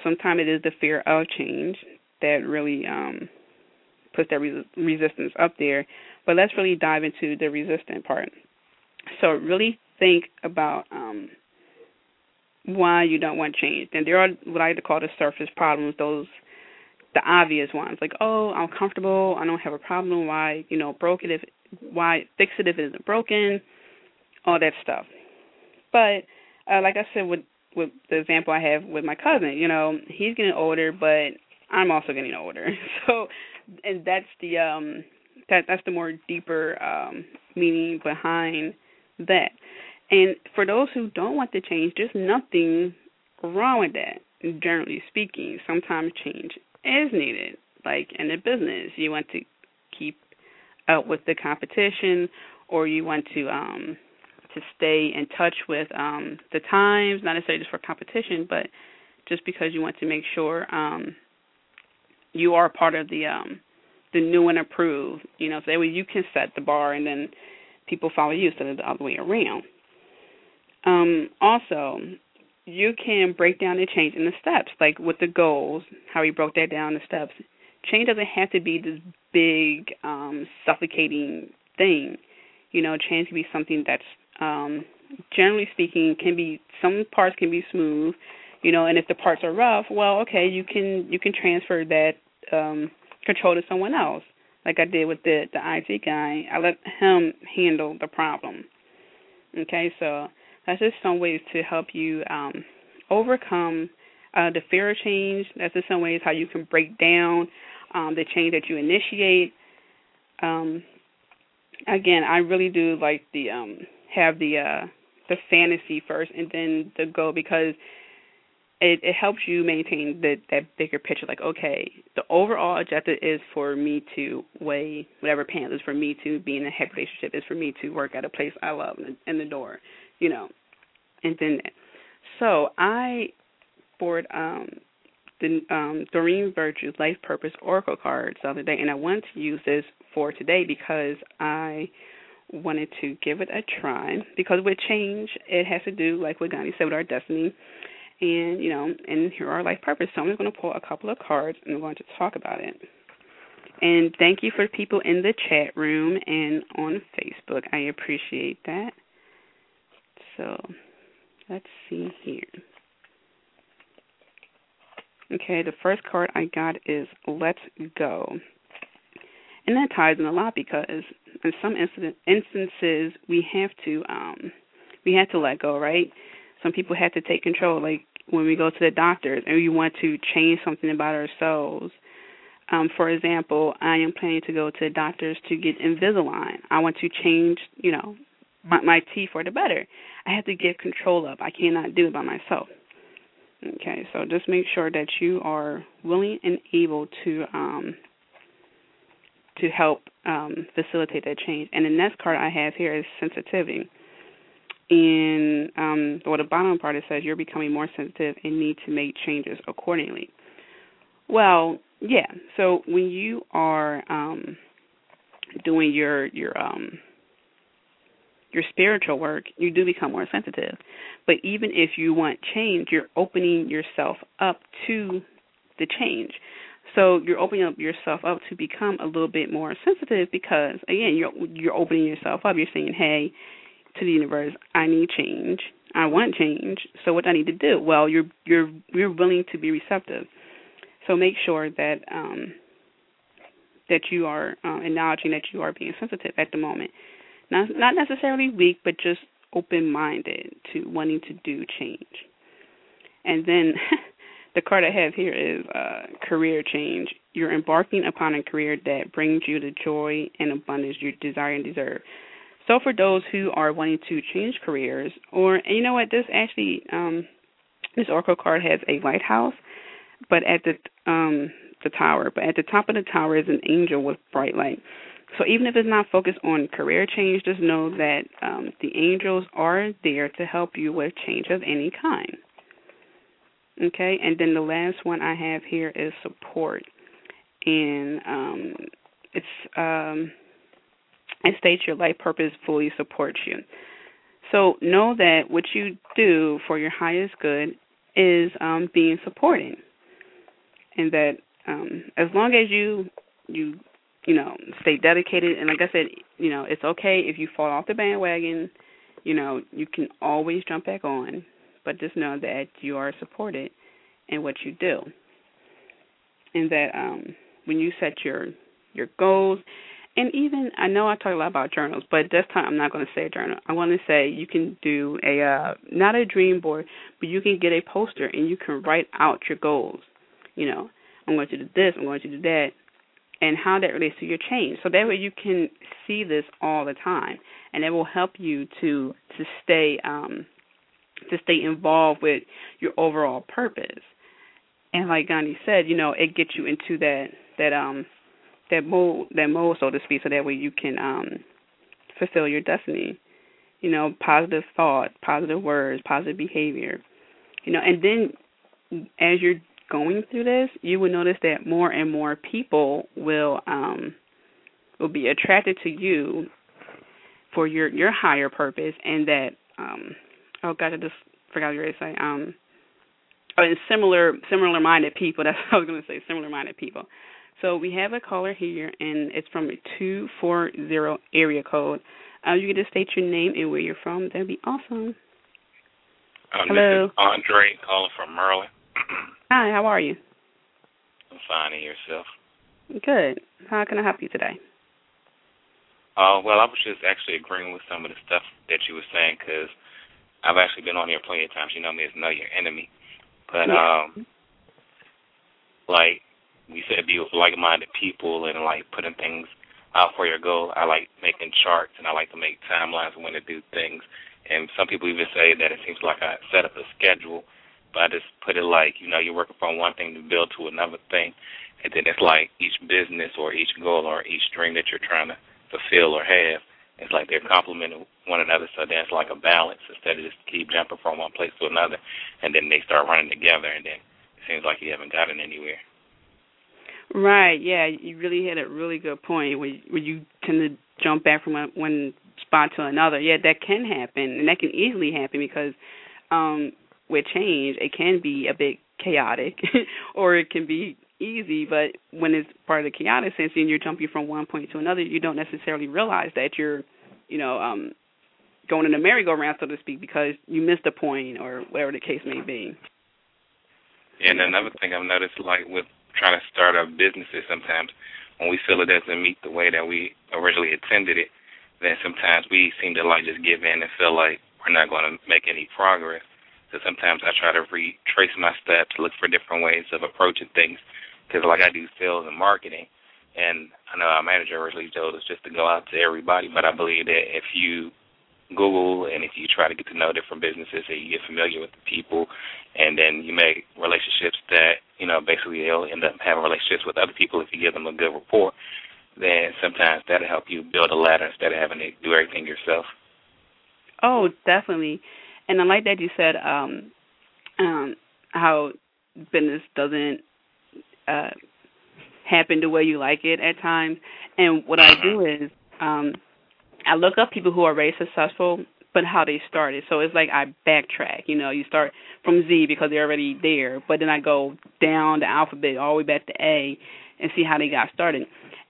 sometimes it is the fear of change that really um, puts that res- resistance up there. But let's really dive into the resistant part. So really think about um, why you don't want change. And there are what I like to call the surface problems, those the obvious ones, like oh I'm comfortable, I don't have a problem. Why you know broke it if why fix it if it isn't broken, all that stuff. But uh, like I said with with the example I have with my cousin. You know, he's getting older, but I'm also getting older. So, and that's the um that that's the more deeper um meaning behind that. And for those who don't want to change, there's nothing wrong with that. Generally speaking, sometimes change is needed. Like in a business, you want to keep up with the competition, or you want to um to stay in touch with um, the times, not necessarily just for competition, but just because you want to make sure um, you are part of the um, the new and approved. You know, so that way you can set the bar, and then people follow you instead of the other way around. Um, also, you can break down the change in the steps, like with the goals, how he broke that down the steps. Change doesn't have to be this big, um, suffocating thing. You know, change can be something that's um, generally speaking, can be some parts can be smooth, you know, and if the parts are rough, well, okay, you can you can transfer that um, control to someone else, like I did with the the IT guy. I let him handle the problem. Okay, so That's just some ways to help you um, overcome uh, the fear of change. That's just some ways how you can break down um, the change that you initiate. Um, again, I really do like the um, have the uh, the fantasy first and then the goal because it, it helps you maintain the, that bigger picture. Like, okay, the overall objective is for me to weigh whatever pants is for me to be in a happy relationship is for me to work at a place I love in the, in the door, you know, and then so I bought um the um Doreen Virtue Life Purpose Oracle cards the other day, and I wanted to use this for today because I wanted to give it a try because with change it has to do like what Gandhi said with our destiny and you know, and here our life purpose. So I'm just going to pull a couple of cards and I'm going to talk about it. And thank you for people in the chat room and on Facebook. I appreciate that. So let's see here. Okay, the first card I got is Let's Go. And that ties in a lot because in some incident, instances we have to um we have to let go, right? some people have to take control like when we go to the doctors and we want to change something about ourselves um, for example, I am planning to go to the doctors to get Invisalign. I want to change, you know, my, my teeth for the better. I have to get control of. I cannot do it by myself. Okay, so just make sure that you are willing and able to um, to help um, facilitate that change. And the next card I have here is sensitivity in um, or the bottom part it says you're becoming more sensitive and need to make changes accordingly. Well, yeah. So when you are um, doing your your um, your spiritual work, you do become more sensitive. But even if you want change, you're opening yourself up to the change. So you're opening up yourself up to become a little bit more sensitive because again, you're you're opening yourself up. You're saying, "Hey, to the universe, I need change. I want change. So what do I need to do? Well, you're you're you're willing to be receptive. So make sure that um, that you are uh, acknowledging that you are being sensitive at the moment. Not not necessarily weak, but just open minded to wanting to do change. And then the card I have here is uh, career change. You're embarking upon a career that brings you the joy and abundance you desire and deserve. So for those who are wanting to change careers, or you know what, this actually um, this oracle card has a lighthouse, but at the um, the tower, but at the top of the tower is an angel with bright light. So even if it's not focused on career change, just know that um, the angels are there to help you with change of any kind. Okay, and then the last one I have here is support, and um, it's um, and states your life purpose fully supports you. So know that what you do for your highest good is um, being supporting, and that um, as long as you you you know stay dedicated, and like I said, you know it's okay if you fall off the bandwagon. You know you can always jump back on, but just know that you are supported in what you do, and that um, when you set your your goals and even I know I talk a lot about journals, but this time I'm not going to say journal. I want to say you can do a uh, not a dream board, but you can get a poster and you can write out your goals. You know, I'm going to do this, I'm going to do that, and how that relates to your change. So that way you can see this all the time, and it will help you to to stay um, to stay involved with your overall purpose. And like Gandhi said, you know, it gets you into that that um that mold that mold so to speak so that way you can um fulfill your destiny you know positive thought positive words positive behavior you know and then as you're going through this you will notice that more and more people will um will be attracted to you for your your higher purpose and that um oh god i just forgot what you were going to say um oh, and similar similar minded people that's what i was going to say similar minded people so we have a caller here, and it's from a 240 area code. Uh, you can just state your name and where you're from. That'd be awesome. Um, Hello. This is Andre calling from Maryland. Hi, how are you? I'm fine, and yourself? Good. How can I help you today? Uh, well, I was just actually agreeing with some of the stuff that you were saying because I've actually been on here plenty of times. You know me as know your enemy, but Yeah. um, like we said, be with like-minded people and like putting things out for your goal. I like making charts and I like to make timelines when to do things. And some people even say that it seems like I set up a schedule, but I just put it like you know you're working from one thing to build to another thing, and then it's like each business or each goal or each dream that you're trying to fulfill or have. It's like they're complementing one another, so it's like a balance instead of just keep jumping from one place to another, and then they start running together, and then it seems like you haven't gotten anywhere. Right. Yeah, you really hit a really good point where where you tend to jump back from one, one spot to another. Yeah, that can happen, and that can easily happen because um with change, it can be a bit chaotic, or it can be easy. But when it's part of the chaotic sense, and you're jumping from one point to another, you don't necessarily realize that you're, you know, um going in a merry-go-round, so to speak, because you missed a point or whatever the case may be. And another thing I've noticed, like with trying to start up businesses, sometimes when we feel it doesn't meet the way that we originally intended it, then sometimes we seem to like just give in and feel like we're not going to make any progress. So sometimes I try to retrace my steps, look for different ways of approaching things, because like I do sales and marketing, and I know our manager originally told us just to go out to everybody, but I believe that if you Google and if you try to get to know different businesses and you get familiar with the people and then you make relationships that, you know, basically they'll end up having relationships with other people if you give them a good rapport, then sometimes that'll help you build a ladder instead of having to do everything yourself. Oh, definitely. And I like that you said um um how business doesn't uh happen the way you like it at times. And what I do is um I look up people who are very successful but how they started. So it's like I backtrack, you know, you start from Z because they're already there, but then I go down the alphabet all the way back to A and see how they got started.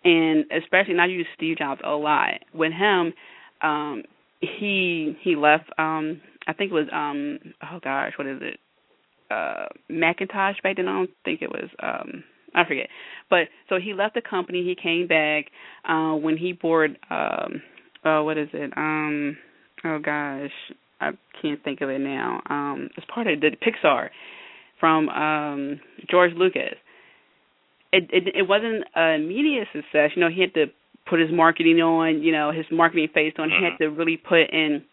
And especially and I use Steve Jobs a lot. With him, um he he left um I think it was um oh gosh, what is it? Uh Macintosh back then. I don't think it was um I forget. But so he left the company, he came back uh when he bought um oh what is it? Um oh gosh, I can't think of it now. Um it's part of the Pixar from um George Lucas. It it it wasn't an immediate success. You know, he had to put his marketing on, you know, his marketing face on. He had to really put in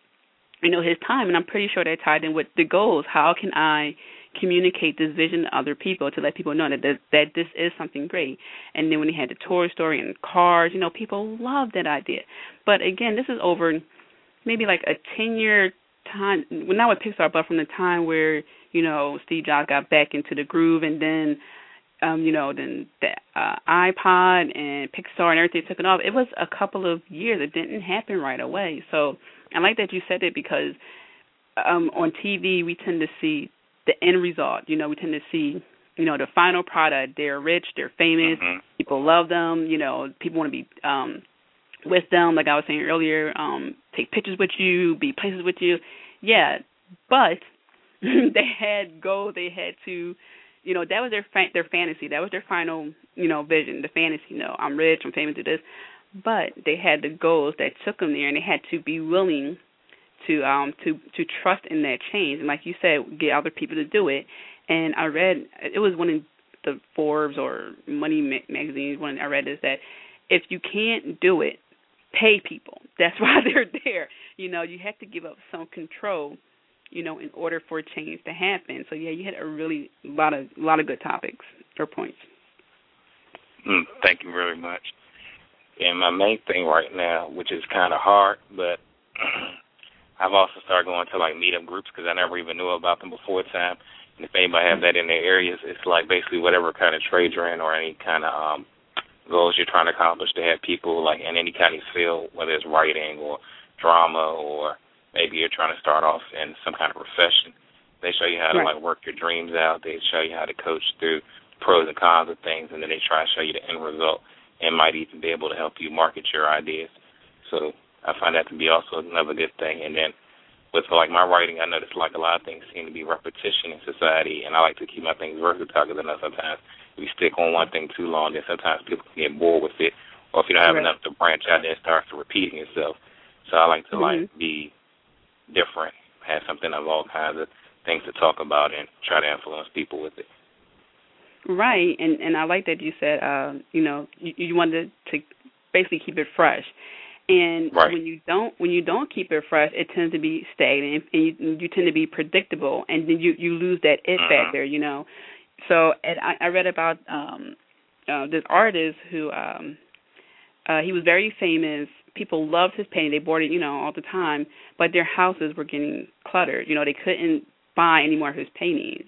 you know his time and i'm pretty sure that tied in with the goals how can i communicate this vision to other people to let people know that this, that this is something great. And then when he had the toy story and cars you know people loved that idea. But again this is over maybe like a ten year time well not with pixar but from the time where you know steve jobs got back into the groove and then um you know then the uh ipod and pixar and everything took it off. It was a couple of years. It didn't happen right away. So I like that you said it because um on TV we tend to see the end result. You know, we tend to see, you know, the final product. They're rich, they're famous, Mhm. people love them, you know, people want to be um with them, like I was saying earlier, um, take pictures with you, be places with you. Yeah. But they had goals, they had to you know, that was their fa- their fantasy. That was their final, you know, vision, the fantasy, you know, I'm rich, I'm famous, do this but they had the goals that took them there and they had to be willing to um to to trust in that change. And like you said get other people to do it. And i read it was one of the forbes or money ma- magazines one i read is that if you can't do it pay people. That's why they're there. You know you have to give up some control you know in order for change to happen. So yeah you had a really lot of lot of good topics or points. Mm, thank you very much. And my main thing right now, which is kind of hard, but I've also started going to like meetup groups because I never even knew about them before time. And if anybody has that in their areas, it's like basically whatever kind of trade you're in or any kind of um goals you're trying to accomplish to have people like in any kind of field, whether it's writing or drama or maybe you're trying to start off in some kind of profession. They show you how to Right. like work your dreams out. They show you how to coach through pros and cons of things, and then they try to show you the end result and might even be able to help you market your ideas. So I find that to be also another good thing. And then with like my writing, I notice like a lot of things seem to be repetition in society, and I like to keep my things versatile because I know sometimes if you stick on one thing too long, then sometimes people can get bored with it, or if you don't have Right. enough to branch out, then it starts to repeating itself. So I like to like Mhm. be different have something of all kinds of things to talk about and try to influence people with it. Right, and and I like that you said, uh, you know, you, you wanted to basically keep it fresh. And right. when you don't when you don't keep it fresh, it tends to be stagnant, and you you tend to be predictable, and then you you lose that it uh-huh. factor, you know. So, and I, I read about um uh, this artist who um uh he was very famous. People loved his painting; they bought it, you know, all the time. But their houses were getting cluttered. You know, they couldn't buy any more of his paintings.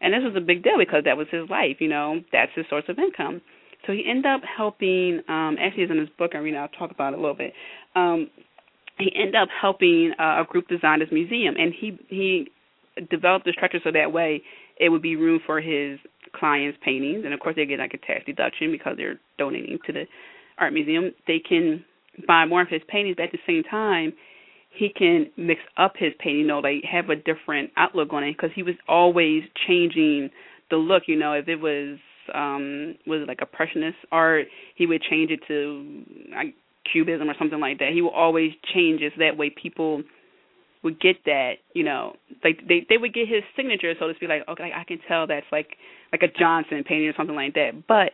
And this was a big deal because that was his life, you know, that's his source of income. So he ended up helping um actually it's in his book I read I'll talk about it a little bit. Um he ended up helping uh, a group design his museum and he he developed the structure so that way it would be room for his clients' paintings and of course they get like a tax deduction because they're donating to the art museum. They can buy more of his paintings but at the same time he can mix up his painting, you know, like have a different outlook on it because he was always changing the look. You know, if it was um was like impressionist art, he would change it to like cubism or something like that. He would always change it so that way people would get that, you know, like they they would get his signature, so to speak. Like, okay, I can tell that's like like a Johnson painting or something like that. But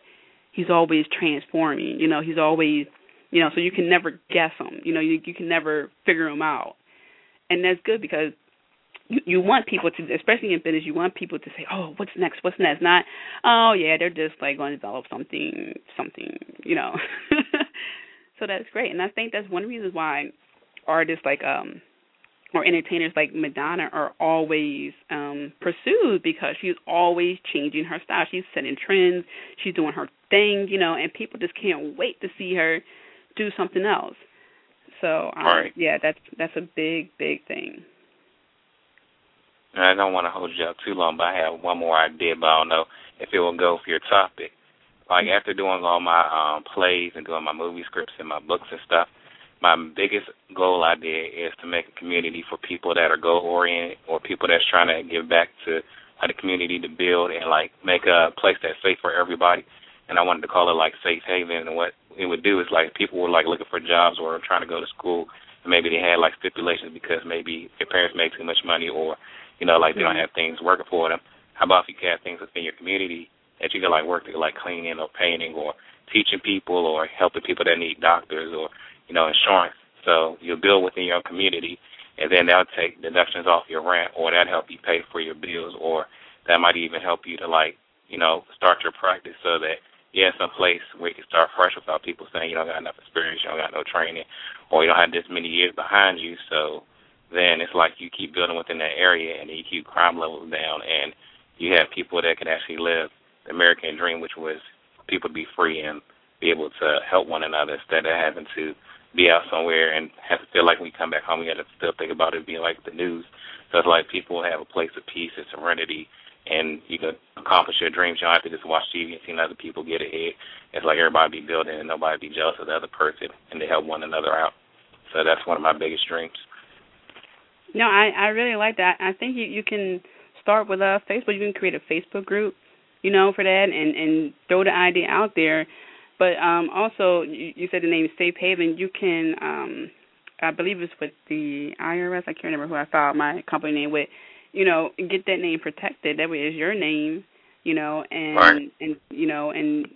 he's always transforming. You know, he's always you know, so you can never guess him You know, you you can never figure him out, and that's good because you you want people to, especially in business, you want people to say, "Oh, what's next? What's next?" Not, "Oh, yeah, they're just like going to develop something, something," you know. so that's great, and I think that's one of the reasons why artists like um or entertainers like Madonna are always um pursued because she's always changing her style. She's setting trends, she's doing her thing, you know, and people just can't wait to see her do something else. So um, right. yeah, that's that's a big big thing. I don't want to hold you up too long, but I have one more idea, but I don't know if it will go for your topic. Like after doing all my um plays and doing my movie scripts and my books and stuff, my biggest goal idea is to make a community for people that are goal oriented or people that's trying to give back to uh, the community to build and like make a place that's safe for everybody. And I wanted to call it like safe haven. And what it would do is like people were like looking for jobs or trying to go to school, and maybe they had like stipulations because maybe their parents make too much money or you know like they don't have things working for them. How about if you can have things within your community that you can like work to like cleaning or painting or teaching people or helping people that need doctors or you know insurance. So you'll build within your community, and then they'll take deductions off your rent, or that help you pay for your bills, or that might even help you to like you know start your practice so that yeah, some place where you can start fresh without people saying you don't got enough experience, you don't got no training, or you don't have this many years behind you. So then it's like you keep building within that area, and you keep crime levels down, and you have people that can actually live the American dream, which was people to be free and be able to help one another instead of having to be out somewhere and have to feel like when we come back home, we got to still think about it being like the news. So it's like people have a place of peace and serenity and you can accomplish your dreams. You don't have to just watch TV and see other people get ahead. It's like everybody be building and nobody be jealous of the other person, and they help one another out. So that's one of my biggest dreams. No, I I really like that. I think you you can start with a Facebook. You can create a Facebook group, you know, for that, and and throw the idea out there. But um also, you, you said the name Safe Haven. You can, um I believe it's with the IRS. I can't remember who I filed my company name with you know, get that name protected. That way, it's your name, you know, and right. and you know, and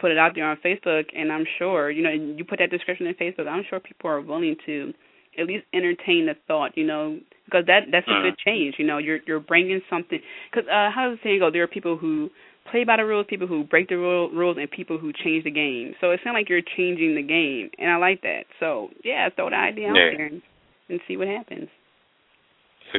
put it out there on Facebook. And I'm sure, you know, you put that description in Facebook. I'm sure people are willing to at least entertain the thought, you know, because that that's a good change. You know, you're you're bringing something. Because uh, how does the saying go? There are people who play by the rules, people who break the rule, rules, and people who change the game. So it sounds like you're changing the game, and I like that. So yeah, throw the idea out yeah. there and, and see what happens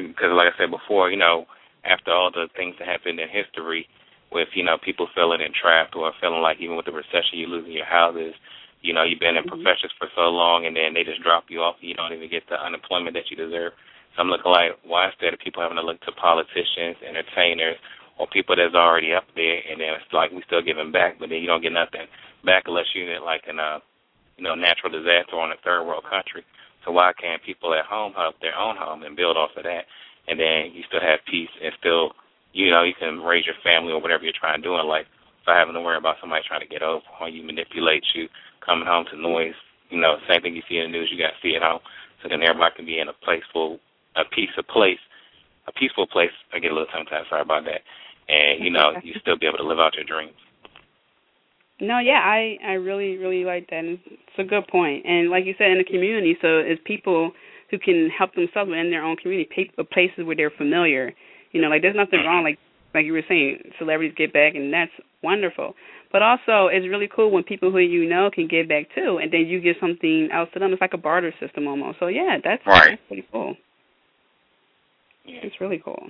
because, like I said before, you know, after all the things that happened in history, with you know people feeling entrapped or feeling like even with the recession you're losing your houses, you know you've been in mm-hmm. professions for so long and then they just drop you off, and you don't even get the unemployment that you deserve. So I'm looking like why instead of people having to look to politicians, entertainers, or people that's already up there, and then it's like we still giving back, but then you don't get nothing back unless you're in like in a you know natural disaster or in a third world country. So why can't people at home have their own home and build off of that? And then you still have peace and still, you know, you can raise your family or whatever you're trying to do in life without having to worry about somebody trying to get over on you, manipulate you, coming home to noise. You know, same thing you see in the news, you got to see at home. So then everybody can be in a place full a of place, a peaceful place. I get a little tongue tied. Sorry about that. And you know, you still be able to live out your dreams. No, yeah, I I really really like that. It's a good point. And like you said, in the community, so it's people who can help themselves in their own community, uh, places where they're familiar. You know, like there's nothing wrong, like like you were saying, celebrities get back, and that's wonderful. But also, it's really cool when people who you know can give back too, and then you give something else to them. It's like a barter system almost. So yeah, that's right. that's pretty cool. Yeah. It's really cool.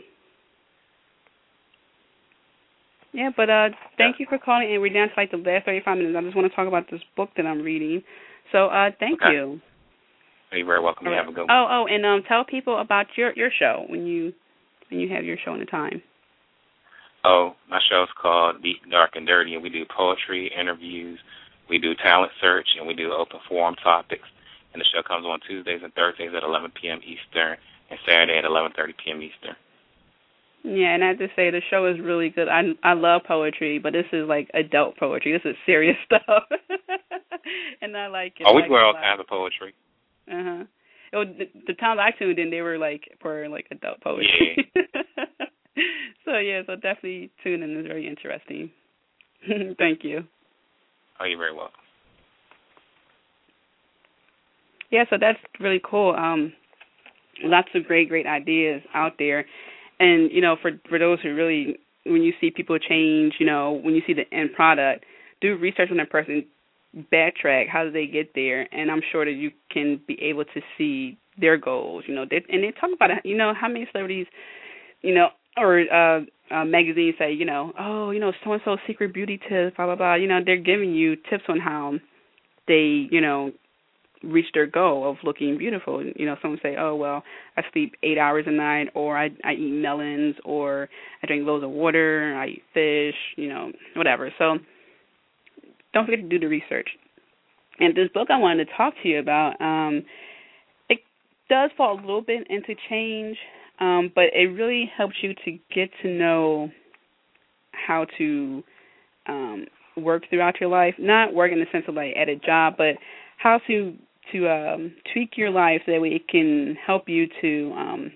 Yeah, but uh thank you for calling and we're down to like the last thirty five minutes. I just want to talk about this book that I'm reading. So uh thank Okay. you. You're very welcome. You have a good one. Oh, oh, and um tell people about your your show when you when you have your show in the time. Oh, my show's called Deep, Dark, and Dirty, and we do poetry, interviews, we do talent search, and we do open forum topics. And the show comes on Tuesdays and Thursdays at 11 p.m. Eastern, and Saturday at 11:30 p.m. Eastern. Yeah, and I have to say the show is really good. I I love poetry, but this is like adult poetry. This is serious stuff, and I like it. oh, we like it all kinds of poetry. Uh huh. The, the times I tuned in, they were like for like adult poetry. so yeah, so definitely tune in. It's very interesting. Thank you. Oh, you're very welcome. Yeah, so that's really cool. Um, lots of great, great ideas out there, and you know, for for those who really, when you see people change, you know, when you see the end product, do research on that person, backtrack. How did they get there? And I'm sure that you can be able to see their goals. You know, they, and they talk about it. You know, how many celebrities, you know, or uh, uh magazines say, you know, oh, you know, so and so secret beauty tips, blah blah blah. You know, they're giving you tips on how they, you know, reach their goal of looking beautiful. You know, someone say, "Oh well, I sleep eight hours a night, or I I eat melons, or I drink loads of water, I eat fish, you know, whatever." So don't forget to do the research. And this book I wanted to talk to you about, um, it does fall a little bit into change, um, but it really helps you to get to know how to um, work throughout your life. Not work in the sense of like at a job, but how to to um, tweak your life so that way it can help you to um,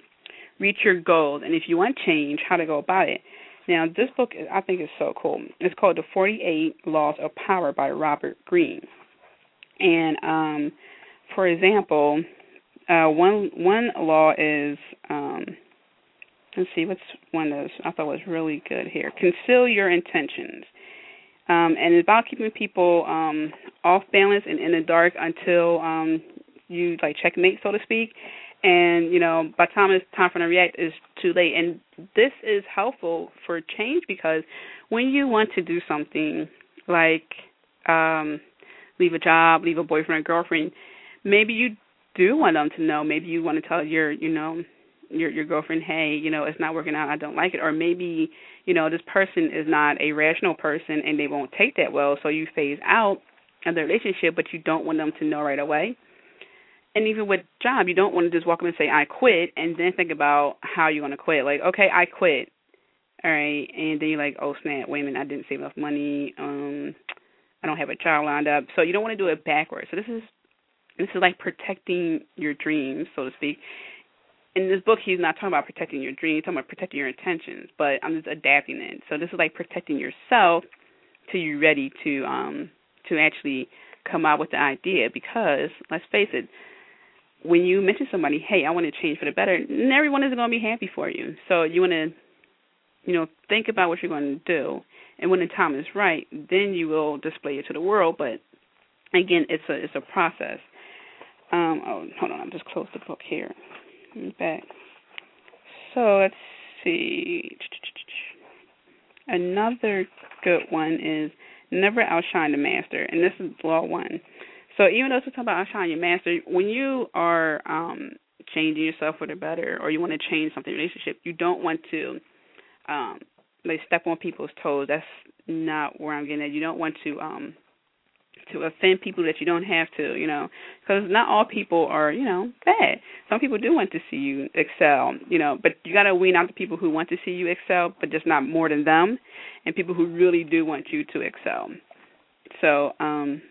reach your goals. And if you want change, how to go about it. Now, this book I think is so cool. It's called The 48 Laws of Power by Robert Greene. And um, for example, uh, one one law is um, let's see, what's one of those I thought was really good here. Conceal your intentions. Um, and it's about keeping people um, off balance and in the dark until um, you like checkmate, so to speak. And you know, by the time it's time for them to react, it's too late. And this is helpful for change because when you want to do something like um, leave a job, leave a boyfriend or girlfriend, maybe you do want them to know. Maybe you want to tell your, you know, your your girlfriend, hey, you know, it's not working out. I don't like it. Or maybe, you know, this person is not a rational person and they won't take that well, so you phase out of the relationship, but you don't want them to know right away. And even with job, you don't want to just walk up and say I quit, and then think about how you're going to quit. Like, okay, I quit. All right, and then you're like, oh snap, wait a minute, I didn't save enough money. Um, I don't have a job lined up. So you don't want to do it backwards. So this is this is like protecting your dreams, so to speak. In this book, he's not talking about protecting your dreams, he's talking about protecting your intentions. But I'm just adapting it. So this is like protecting yourself till you're ready to um to actually come out with the idea. Because let's face it, when you mention somebody, hey, I want to change for the better, everyone isn't going to be happy for you. So you want to, you know, think about what you're going to do, and when the time is right, then you will display it to the world. But again, it's a it's a process. Um, oh, hold on, I just closed the book here. Me back. So let's see. Another good one is never outshine the master, and this is law one. So even though it's talking about outshine your master, when you are um changing yourself for the better, or you want to change something in relationship, you don't want to um like step on people's toes. That's not where I'm getting at. You don't want to um to offend people that you don't have to, you know, because not all people are, you know, bad. Some people do want to see you excel, you know, but you got to wean out the people who want to see you excel, but just not more than them, and people who really do want you to excel. So, um,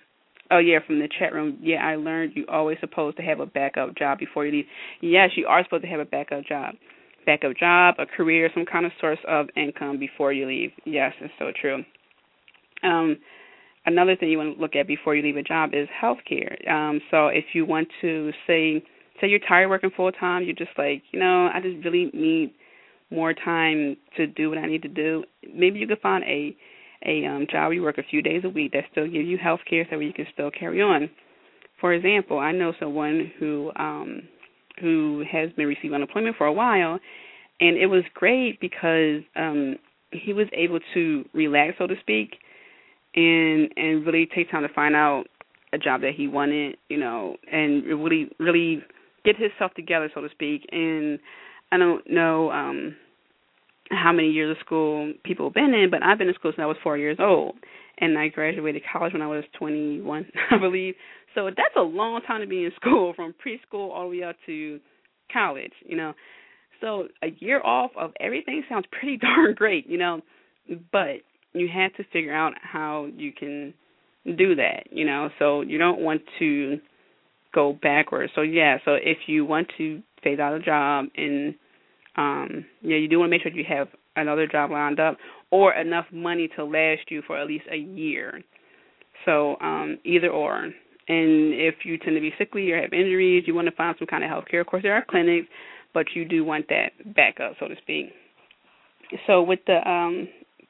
Oh yeah, from the chat room. Yeah, I learned you always supposed to have a backup job before you leave. Yes, you are supposed to have a backup job. Backup job, a career, some kind of source of income before you leave. Yes, it's so true. Um another thing you want to look at before you leave a job is health care. Um so if you want to say say you're tired working full time, you're just like, you know, I just really need more time to do what I need to do. Maybe you could find a a um, job where you work a few days a week that still give you health care so you can still carry on. For example, I know someone who um who has been receiving unemployment for a while and it was great because um he was able to relax so to speak and and really take time to find out a job that he wanted, you know, and really really get himself together so to speak and I don't know um how many years of school people have been in, but I've been in school since I was four years old, and I graduated college when I was 21, I believe. So that's a long time to be in school, from preschool all the way up to college, you know. So a year off of everything sounds pretty darn great, you know, but you have to figure out how you can do that, you know. So you don't want to go backwards. So yeah, so if you want to phase out a job and um yeah you do want to make sure you have another job lined up or enough money to last you for at least a year so um either or and if you tend to be sickly or have injuries you want to find some kind of health care of course there are clinics but you do want that backup so to speak so with the um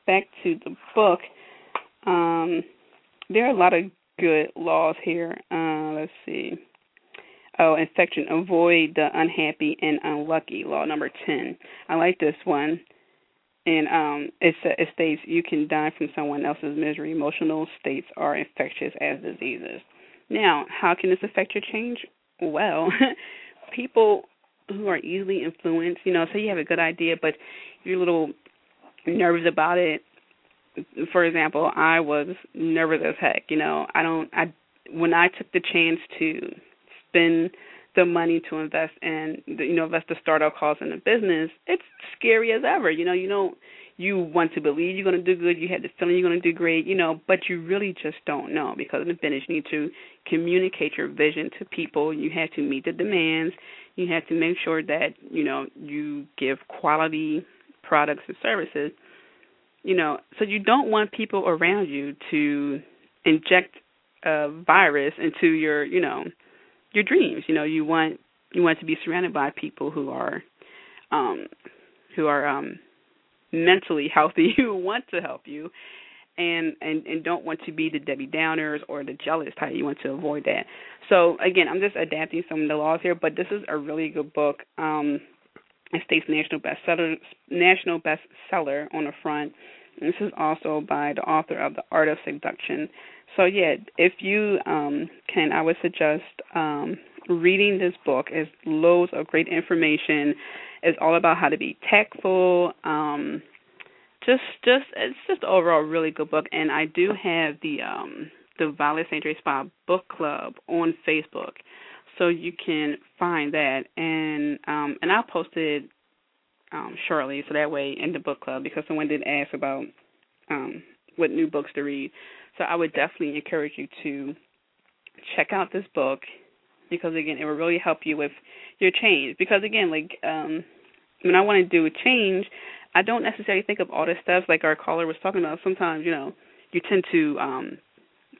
back to the book um there are a lot of good laws here uh let's see Oh, infection. Avoid the unhappy and unlucky. Law number 10. I like this one. And um, it, it states you can die from someone else's misery. Emotional states are infectious as diseases. Now, how can this affect your change? Well, people who are easily influenced, you know, say you have a good idea, but you're little nervous about it. For example, I was nervous as heck. You know, I don't. I when I took the chance to spend the money to invest in you know invest the startup costs in the business it's scary as ever you know you don't you want to believe you're going to do good you have the feeling you're going to do great you know but you really just don't know because in the business you need to communicate your vision to people you have to meet the demands you have to make sure that you know you give quality products and services you know so you don't want people around you to inject a virus into your you know your dreams. You know, you want you want to be surrounded by people who are um who are um mentally healthy who want to help you and and and don't want to be the Debbie Downers or the jealous type. You want to avoid that. So again, I'm just adapting some of the laws here, but this is a really good book. Um, it states national bestseller national bestseller on the front. And this is also by the author of The Art of Seduction. So yeah, if you um, can, I would suggest um, reading this book. It's loads of great information. It's all about how to be tactful. Um, just, just it's just overall really good book. And I do have the um, the Violet Sanctuary Spa book club on Facebook, so you can find that. And um, and I'll post it um, shortly, so that way in the book club because someone did ask about um, what new books to read. So I would definitely encourage you to check out this book because again, it will really help you with your change. Because again, like um when I want to do a change, I don't necessarily think of all this stuff like our caller was talking about. Sometimes, you know, you tend to um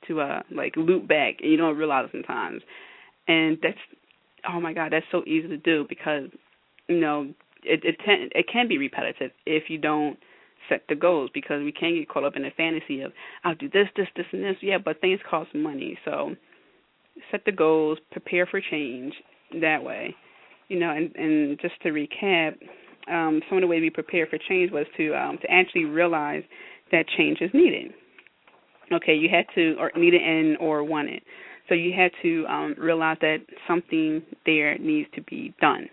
to uh like loop back and you don't realize sometimes. And that's oh my god, that's so easy to do because you know, it it, ten, it can be repetitive if you don't set the goals because we can get caught up in the fantasy of I'll do this, this, this, and this. Yeah, but things cost money, so set the goals, prepare for change that way. You know, and and just to recap, um, some of the way we prepare for change was to um, to actually realize that change is needed. Okay, you had to or need it and or want it. So you had to um, realize that something there needs to be done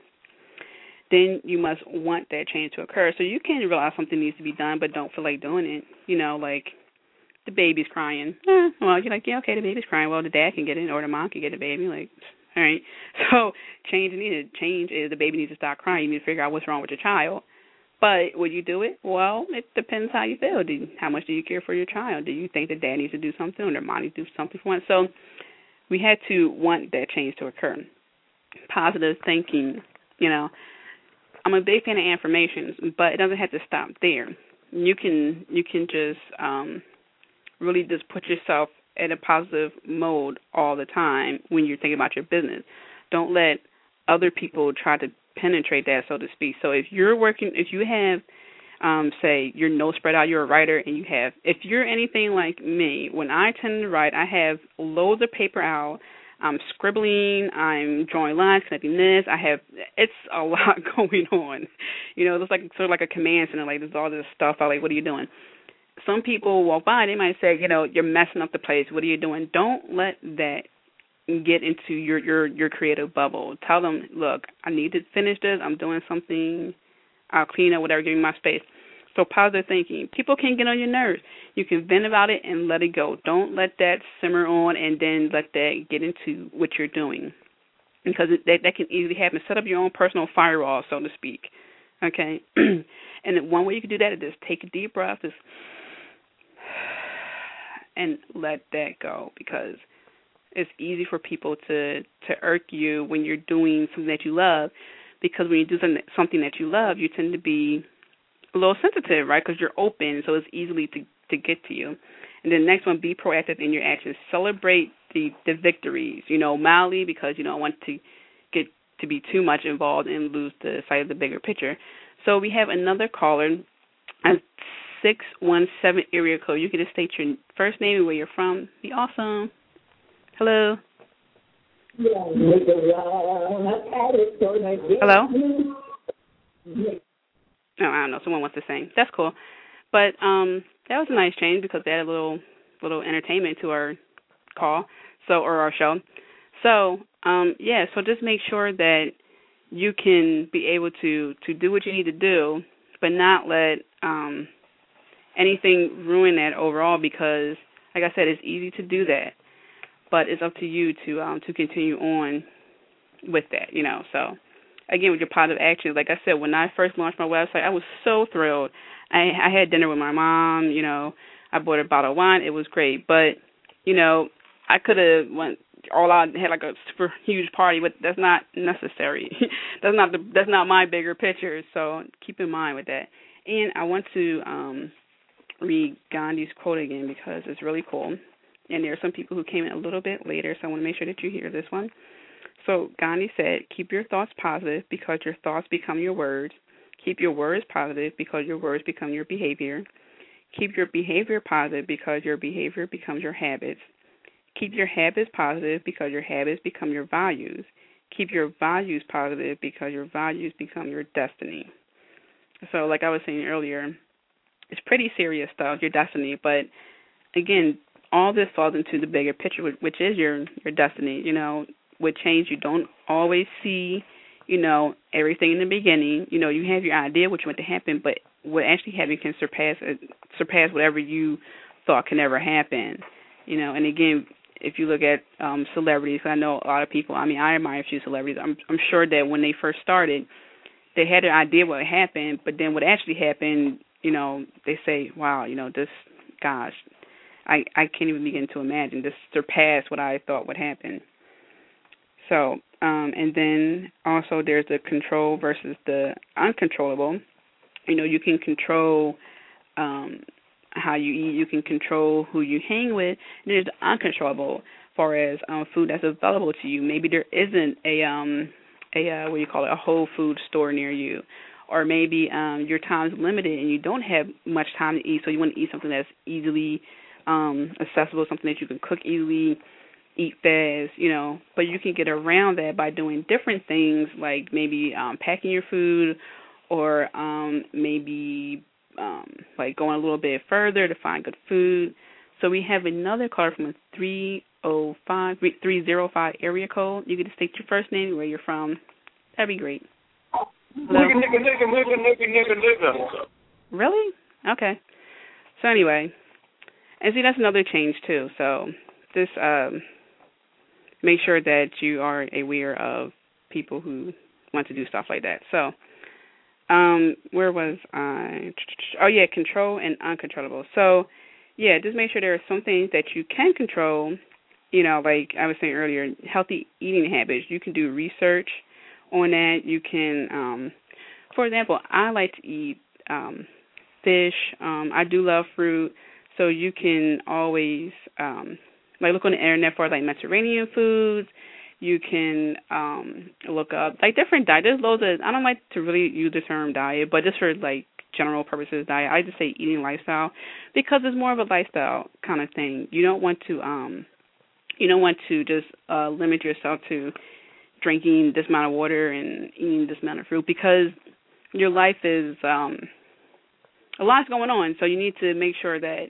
then you must want that change to occur. So you can realize something needs to be done, but don't feel like doing it. You know, like the baby's crying. Eh, well, you're like, yeah, okay, the baby's crying. Well, the dad can get it, or the mom can get the baby. Like, all right. So change needed. Change is the baby needs to stop crying. You need to figure out what's wrong with your child. But would you do it? Well, it depends how you feel. Do you, how much do you care for your child? Do you think that dad needs to do something or their mom needs to do something for one? So we had to want that change to occur. Positive thinking, you know. I'm a big fan of affirmations, but it doesn't have to stop there. You can you can just um really just put yourself in a positive mode all the time when you're thinking about your business. Don't let other people try to penetrate that, so to speak. So if you're working, if you have, um, say, your notes spread out, you're a writer, and you have, if you're anything like me, when I tend to write, I have loads of paper out. I'm scribbling, I'm drawing lines, connecting this. I have it's a lot going on. You know, it's like sort of like a command center. Like there's all this stuff. I like, what are you doing? Some people walk by, they might say, you know, you're messing up the place. What are you doing? Don't let that get into your your your creative bubble. Tell them, look, I need to finish this. I'm doing something. I'll clean up whatever. Give me my space. So positive thinking. People can get on your nerves. You can vent about it and let it go. Don't let that simmer on and then let that get into what you're doing, because that that can easily happen. Set up your own personal firewall, so to speak. Okay. and one way you can do that is just take a deep breath, just and let that go because it's easy for people to to irk you when you're doing something that you love because when you do something something that you love you tend to be a little sensitive right because you're open so it's easily to to get to you. And then next one be proactive in your actions. Celebrate the the victories you know mildly because you don't want to get to be too much involved and lose the sight of the bigger picture. So we have another caller a six one seven area code. You can just state your first name and where you're from. Be awesome. Hello. Hello. Oh, I don't know. Someone wants to sing. That's cool. But um that was a nice change because they had a little little entertainment to our call, so or our show. So um yeah, so just make sure that you can be able to to do what you need to do, but not let um anything ruin that overall because like I said, it's easy to do that but it's up to you to um to continue on with that, you know. So again with your positive actions, like I said, when I first launched my website, I was so thrilled. I I had dinner with my mom, you know, I bought a bottle of wine, it was great. But, you know, I could have went all out had like a super huge party, but that's not necessary. that's not the that's not my bigger picture. So keep in mind with that. And I want to um read Gandhi's quote again because it's really cool and there are some people who came in a little bit later, so I want to make sure that you hear this one. So Gandhi said, Keep your thoughts positive because your thoughts become your words. Keep your words positive because your words become your behavior. Keep your behavior positive because your behavior becomes your habits. Keep your habits positive because your habits become your values. Keep your values positive because your values become your destiny. So, like I was saying earlier, it's pretty serious stuff, your destiny, but again, all this falls into the bigger picture, which is your your destiny. You know, with change, you don't always see, you know, everything in the beginning. You know, you have your idea what you want to happen, but what actually happening can surpass uh, surpass whatever you thought can ever happen. You know, and again, if you look at um celebrities, I know a lot of people. I mean, I admire a few celebrities. I'm I'm sure that when they first started, they had an idea what happened, but then what actually happened, you know, they say, "Wow, you know, this, gosh, I I can't even begin to imagine. This surpassed what I thought would happen. So, um, and then also there's the control versus the uncontrollable. You know, you can control um, how you eat. You can control who you hang with. And there's the uncontrollable, far as um, food that's available to you. Maybe there isn't a um, a uh, what do you call it, a whole food store near you, or maybe um, your time's limited and you don't have much time to eat, so you want to eat something that's easily um accessible, something that you can cook easily, eat fast, you know. But you can get around that by doing different things like maybe um packing your food or um maybe um like going a little bit further to find good food. So we have another card from a three oh five three zero five area code. You can state your first name, where you're from. That'd be great. Really? Okay. So anyway, and see, that's another change too. So this um, make sure that you are aware of people who want to do stuff like that. So um, where was I? Oh yeah, control and uncontrollable. So yeah, just make sure there are some things that you can control. You know, like I was saying earlier, healthy eating habits. You can do research on that. You can, um, for example, I like to eat um, fish. Um, I do love fruit, so you can always um, like look on the internet for like Mediterranean foods. You can um look up like different diet. There's loads of I don't like to really use the term diet, but just for like general purposes diet, I just say eating lifestyle because it's more of a lifestyle kind of thing. You don't want to um you don't want to just uh limit yourself to drinking this amount of water and eating this amount of fruit because your life is um a lot's going on, so you need to make sure that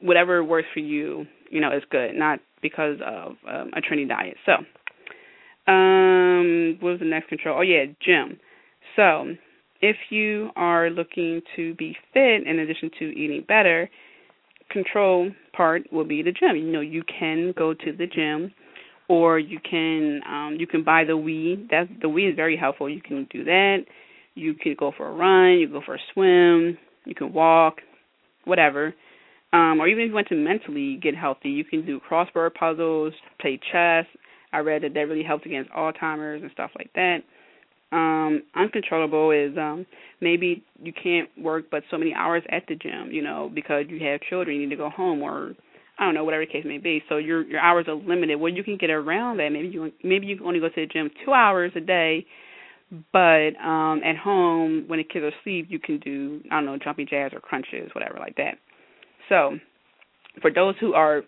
whatever works for you, you know, is good, not because of um, a trendy diet. So, um, what was the next control? Oh yeah, gym. So, if you are looking to be fit in addition to eating better, control part will be the gym. You know, you can go to the gym or you can um you can buy the Wii. That the Wii is very helpful. You can do that. You can go for a run, you go for a swim, you can walk, whatever. Um, or even if you want to mentally get healthy, you can do crossword puzzles, play chess. I read that that really helps against Alzheimer's and stuff like that. Um, uncontrollable is um maybe you can't work but so many hours at the gym, you know, because you have children, you need to go home or I don't know, whatever the case may be. So your your hours are limited. Well you can get around that. Maybe you maybe you can only go to the gym two hours a day but um at home when the kids are asleep you can do I don't know, jumping jacks or crunches, whatever like that. So for those who are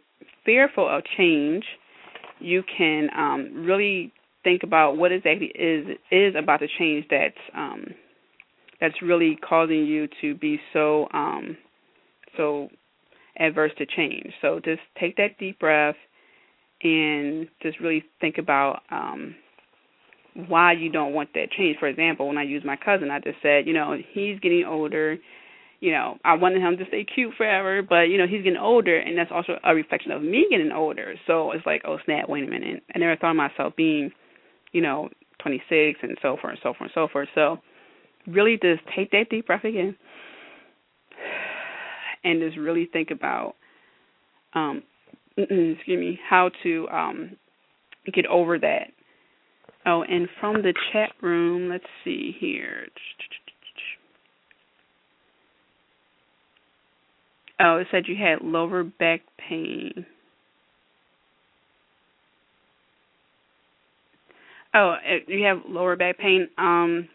fearful of change, you can um really think about what exactly is is about the change that's um that's really causing you to be so um so adverse to change. So just take that deep breath and just really think about um why you don't want that change. For example, when I use my cousin, I just said, you know, he's getting older. You know, I wanted him to stay cute forever, but you know, he's getting older, and that's also a reflection of me getting older. So it's like, oh snap, wait a minute. I never thought of myself being, you know, 26 and so forth and so forth and so forth. So really, just take that deep breath again, and just really think about, um, excuse me, how to um get over that Oh, and from the chat room, let's see here. Oh, it said you had lower back pain. Oh, uh, you have lower back pain. Um,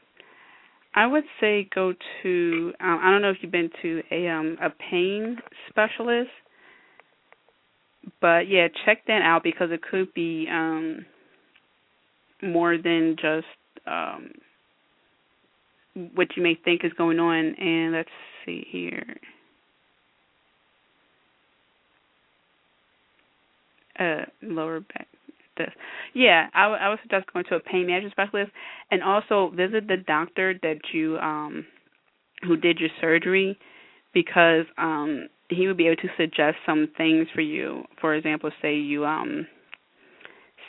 I would say go to. Um, I don't know if you've been to a um a pain specialist, but yeah, check that out because it could be um more than just um, what you may think is going on. And let's see here. Uh, lower back. This. Yeah, I, w- I would suggest going to a pain management specialist, and also visit the doctor that you um who did your surgery, because um he would be able to suggest some things for you. For example, say you um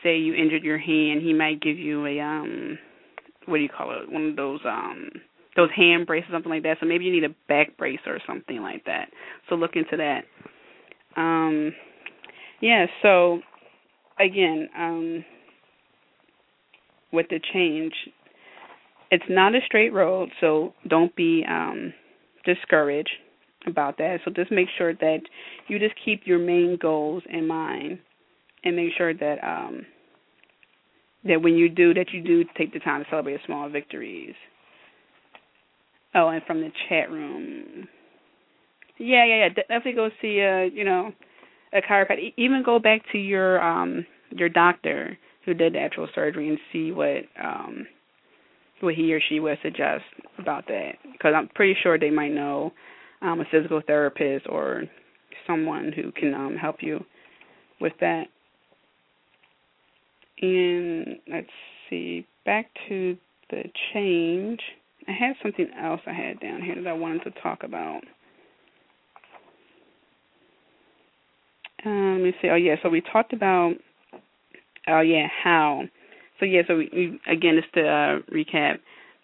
say you injured your hand, he might give you a um what do you call it? One of those um those hand braces, something like that. So maybe you need a back brace or something like that. So look into that. Um yeah, so again, um with the change, it's not a straight road, so don't be um discouraged about that. So just make sure that you just keep your main goals in mind and make sure that um that when you do that you do take the time to celebrate small victories. Oh, and from the chat room. Yeah, yeah, yeah. Definitely go see a you know a chiropractor. Even go back to your um your doctor who did the actual surgery and see what um what he or she would suggest about that. Because I'm pretty sure they might know um a physical therapist or someone who can um help you with that. And let's see, back to the change. I had something else I had down here that I wanted to talk about. Um, let me see. Oh yeah, so we talked about. Oh yeah, how. So yeah, so we, we again just to uh, recap,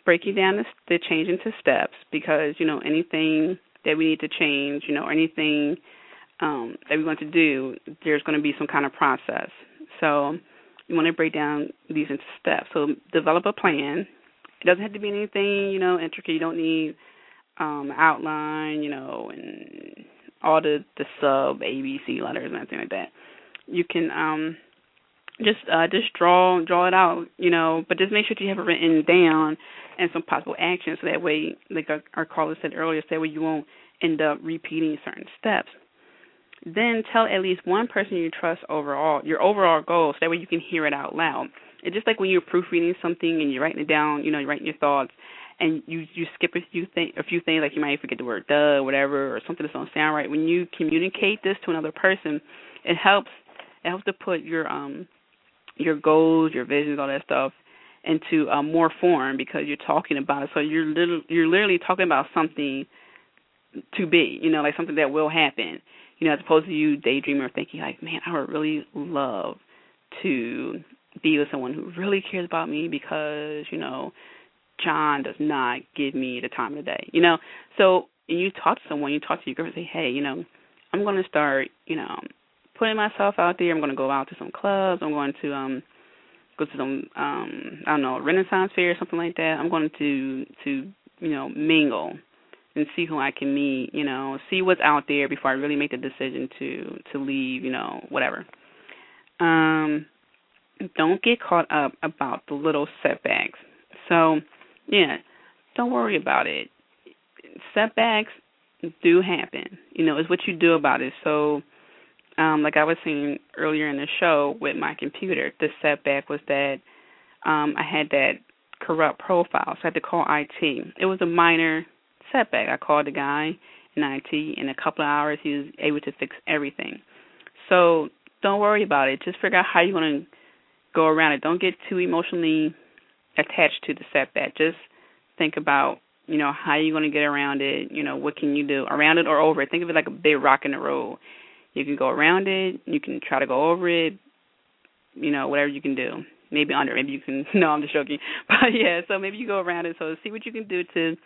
breaking down the, the change into steps because you know anything that we need to change, you know, or anything um, that we want to do, there's going to be some kind of process. So you want to break down these into steps. So develop a plan. It doesn't have to be anything, you know, intricate. You don't need um outline, you know, and all the the sub ABC letters and anything like that. You can um just uh just draw draw it out, you know, but just make sure you have it written down and some possible actions so that way like our, our caller said earlier, so that way you won't end up repeating certain steps. Then tell at least one person you trust overall your overall goal so that way you can hear it out loud. It's just like when you're proofreading something and you're writing it down, you know, you're writing your thoughts and you you skip a few thing a few things like you might forget the word duh whatever or something that don't sound right. When you communicate this to another person, it helps it helps to put your um your goals, your visions, all that stuff into uh, more form because you're talking about it. So you're little, you're literally talking about something to be, you know, like something that will happen. You know, as opposed to you daydreaming or thinking like, man, I would really love to be with someone who really cares about me because, you know, John does not give me the time of the day. You know, so you talk to someone, you talk to your girlfriend, say, hey, you know, I'm going to start, you know, putting myself out there. I'm going to go out to some clubs. I'm going to um go to some um I don't know Renaissance fair or something like that. I'm going to to you know mingle and see who I can meet. You know, see what's out there before I really make the decision to to leave. You know, whatever. Um, don't get caught up about the little setbacks. So, yeah, don't worry about it. Setbacks do happen. You know, it's what you do about it. So um, like I was saying earlier in the show with my computer, the setback was that um, I had that corrupt profile, so I had to call IT. It was a minor setback. I called the guy in IT. In a couple of hours, he was able to fix everything. So don't worry about it. Just figure out how you're going to go around it. Don't get too emotionally attached to the setback. Just think about you know how you're going to get around it. You know what can you do around it or over it. Think of it like a big rock in the road you can go around it. You can try to go over it. You know, whatever you can do. Maybe under. Maybe you can. No, I'm just joking. But yeah, so maybe you go around it. So see what you can do to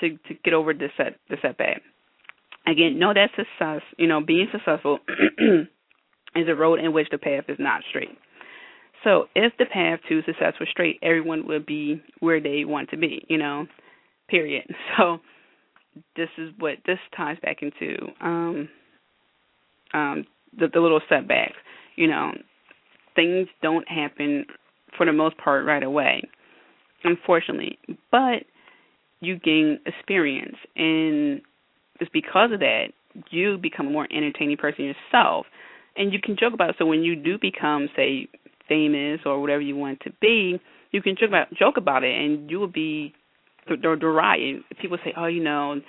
to to get over the set the setback. Again, know that success. You know, being successful is a road in which the path is not straight. So if the path to success was straight, everyone would be where they want to be. You know, period. So this is what this ties back into. Um, um, the, the little setbacks. You know, things don't happen for the most part right away, unfortunately. But you gain experience, and it's because of that you become a more entertaining person yourself, and you can joke about it. So when you do become, say, famous or whatever you want to be, you can joke about joke about it, and you will be derided. People say, "Oh, you know."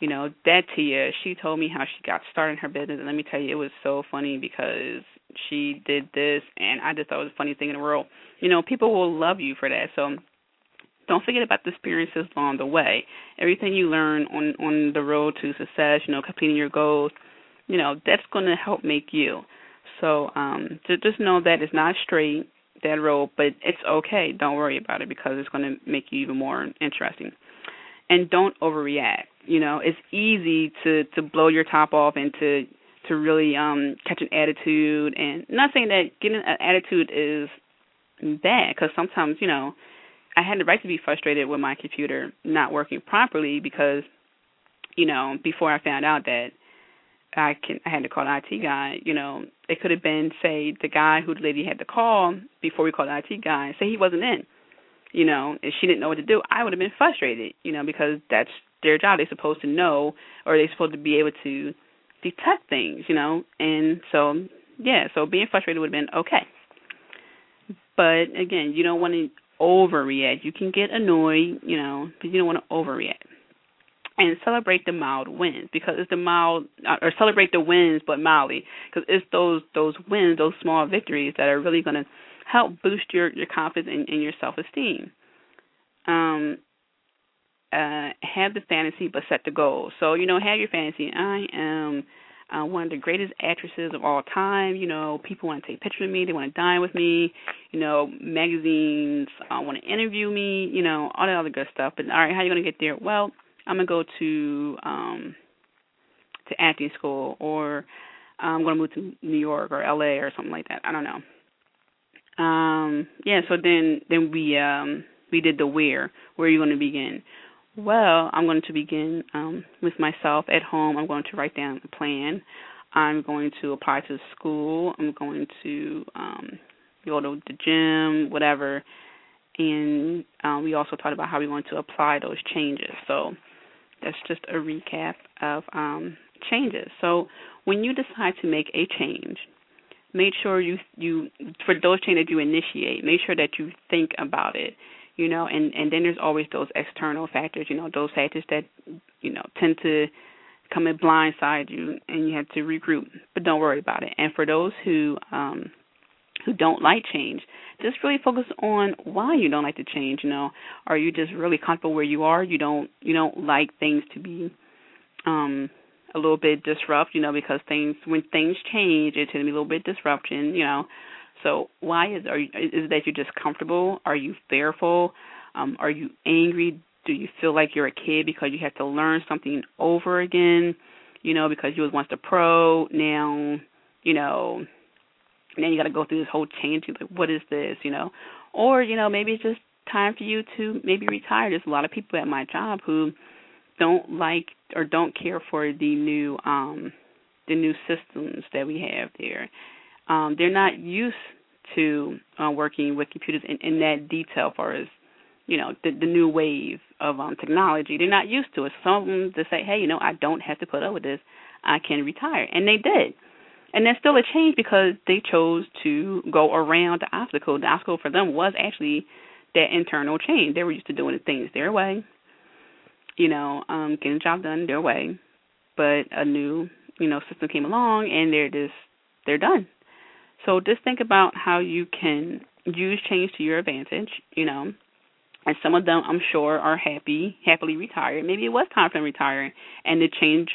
you know, that Tia, she told me how she got started in her business and let me tell you, it was so funny because she did this and I just thought it was the funniest thing in the world. You know, people will love you for that. So don't forget about the experiences along the way. Everything you learn on on the road to success, you know, completing your goals, you know, that's gonna help make you. So um to just know that it's not straight that road, but it's okay. Don't worry about it because it's gonna make you even more interesting. And don't overreact you know it's easy to to blow your top off and to to really um catch an attitude and not saying that getting an attitude is bad because sometimes you know I had the right to be frustrated with my computer not working properly because you know before I found out that I can I had to call the IT guy, you know, it could have been say the guy who the lady had to call before we called the IT guy, say he wasn't in, you know, and she didn't know what to do. I would have been frustrated, you know, because that's their job. They're supposed to know, or they're supposed to be able to detect things, you know. And so, yeah, so being frustrated would have been okay. But again, you don't want to overreact. You can get annoyed, you know, but you don't want to overreact. And celebrate the mild wins because it's the mild, uh, or celebrate the wins, but mildly, because it's those those wins, those small victories that are really going to help boost your your confidence and, and your self esteem. Um, uh have the fantasy but set the goal. So, you know, have your fantasy. I am uh, one of the greatest actresses of all time. You know, people want to take pictures with me. They want to dine with me. You know, magazines uh, want to interview me. You know, all that other good stuff. But all right, how are you going to get there? Well, I'm gonna go to um to acting school, or I'm gonna move to New York or L.A. or something like that. I don't know. Um, yeah. So then, then we um we did the where. Where are you to begin? Well, I'm going to begin um, with myself at home. I'm going to write down a plan. I'm going to apply to school. I'm going to um, go to the gym, whatever. And um, we also talked about how we want to apply those changes. So that's just a recap of um, changes. So when you decide to make a change, make sure you you for those changes you initiate, make sure that you think about it you know and and then there's always those external factors you know those factors that you know tend to come and blindside you and you have to regroup but don't worry about it and for those who um who don't like change just really focus on why you don't like to change you know are you just really comfortable where you are you don't you don't like things to be um a little bit disrupt you know because things when things change it tend to be a little bit disruption you know so why is are you, is it that you're just comfortable? Are you fearful? Um, are you angry? Do you feel like you're a kid because you have to learn something over again? You know, because you was once a pro, now you know, now you got to go through this whole change. Like, what is this? You know, or you know, maybe it's just time for you to maybe retire. There's a lot of people at my job who don't like or don't care for the new um the new systems that we have there um, they're not used to uh, working with computers in, in that detail far as you know the, the new wave of um, technology. They're not used to it. Some of them to say, hey, you know, I don't have to put up with this. I can retire, and they did. And there's still a change because they chose to go around the obstacle. The obstacle for them was actually that internal change. They were used to doing things their way, you know, um, getting the job done their way. But a new, you know, system came along, and they're just they're done. So just think about how you can use change to your advantage, you know. And some of them I'm sure are happy, happily retired. Maybe it was time for them to retire and the change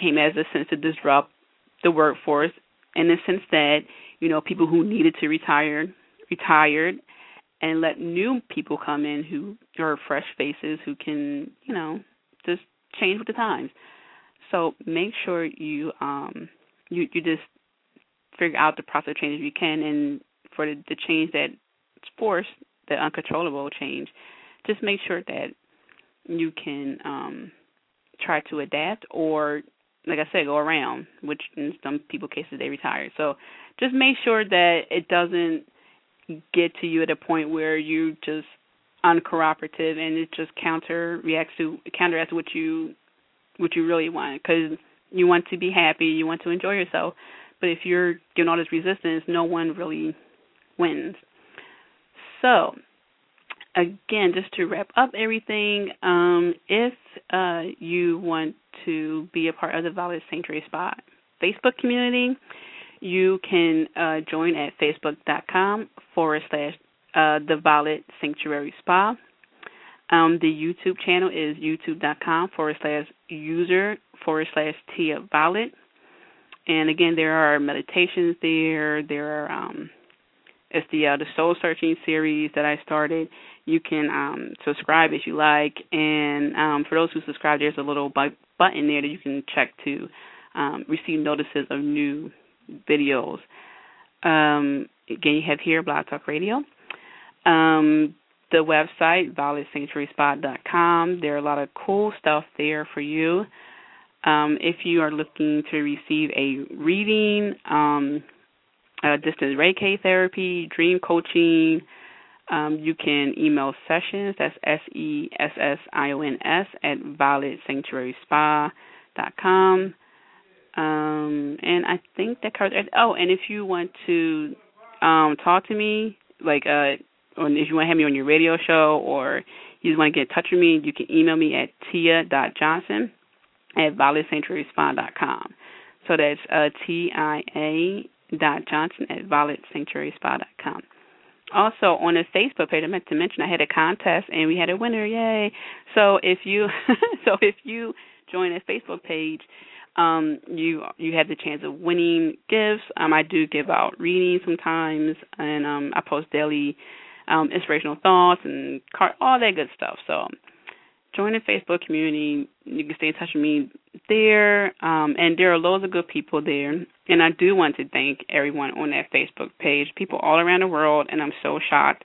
came as a sense to disrupt the workforce in the sense that, you know, people who needed to retire retired and let new people come in who are fresh faces who can, you know, just change with the times. So make sure you um you you just figure out the process of change you can, and for the, the change that's forced, the uncontrollable change, just make sure that you can um try to adapt or like I said, go around, which in some people cases they retire. So just make sure that it doesn't get to you at a point where you're just uncooperative and it just counter reacts to counteracts what you what you really want because you want to be happy, you want to enjoy yourself. But if you're doing all this resistance, no one really wins. So, again, just to wrap up everything, um, if uh, you want to be a part of the Violet Sanctuary Spa Facebook community, you can uh, join at facebook.com forward slash uh, the Violet Sanctuary Spa. Um, the YouTube channel is youtube.com forward slash user forward slash Tia Violet. And again, there are meditations there. There are um, it's the uh, the soul searching series that I started. You can um, subscribe if you like, and um, for those who subscribe, there's a little bu- button there that you can check to um, receive notices of new videos. Um, again, you have here Blog Talk Radio. Um, the website, violetsanctuaryspa.com. There are a lot of cool stuff there for you. Um, if you are looking to receive a reading, uh, distance Reiki therapy, dream coaching, um, you can email sessions. That's S E S S I O N S at violetsanctuaryspa.com. Um, and I think that covers. Oh, and if you want to um, talk to me, like, uh, or if you want to have me on your radio show or you just want to get in touch with me, you can email me at tia.johnson at violetsanctuaryspa.com. So that's uh, T I A dot Johnson at violetsanctuaryspa.com. Also on his Facebook page, I meant to mention I had a contest and we had a winner. Yay! So if you so if you join a Facebook page, um, you you have the chance of winning gifts. Um, I do give out readings sometimes, and um, I post daily um, inspirational thoughts and car- all that good stuff. So join the Facebook community. You can stay in touch with me there, um, and there are loads of good people there. And I do want to thank everyone on that Facebook page, people all around the world, and I'm so shocked,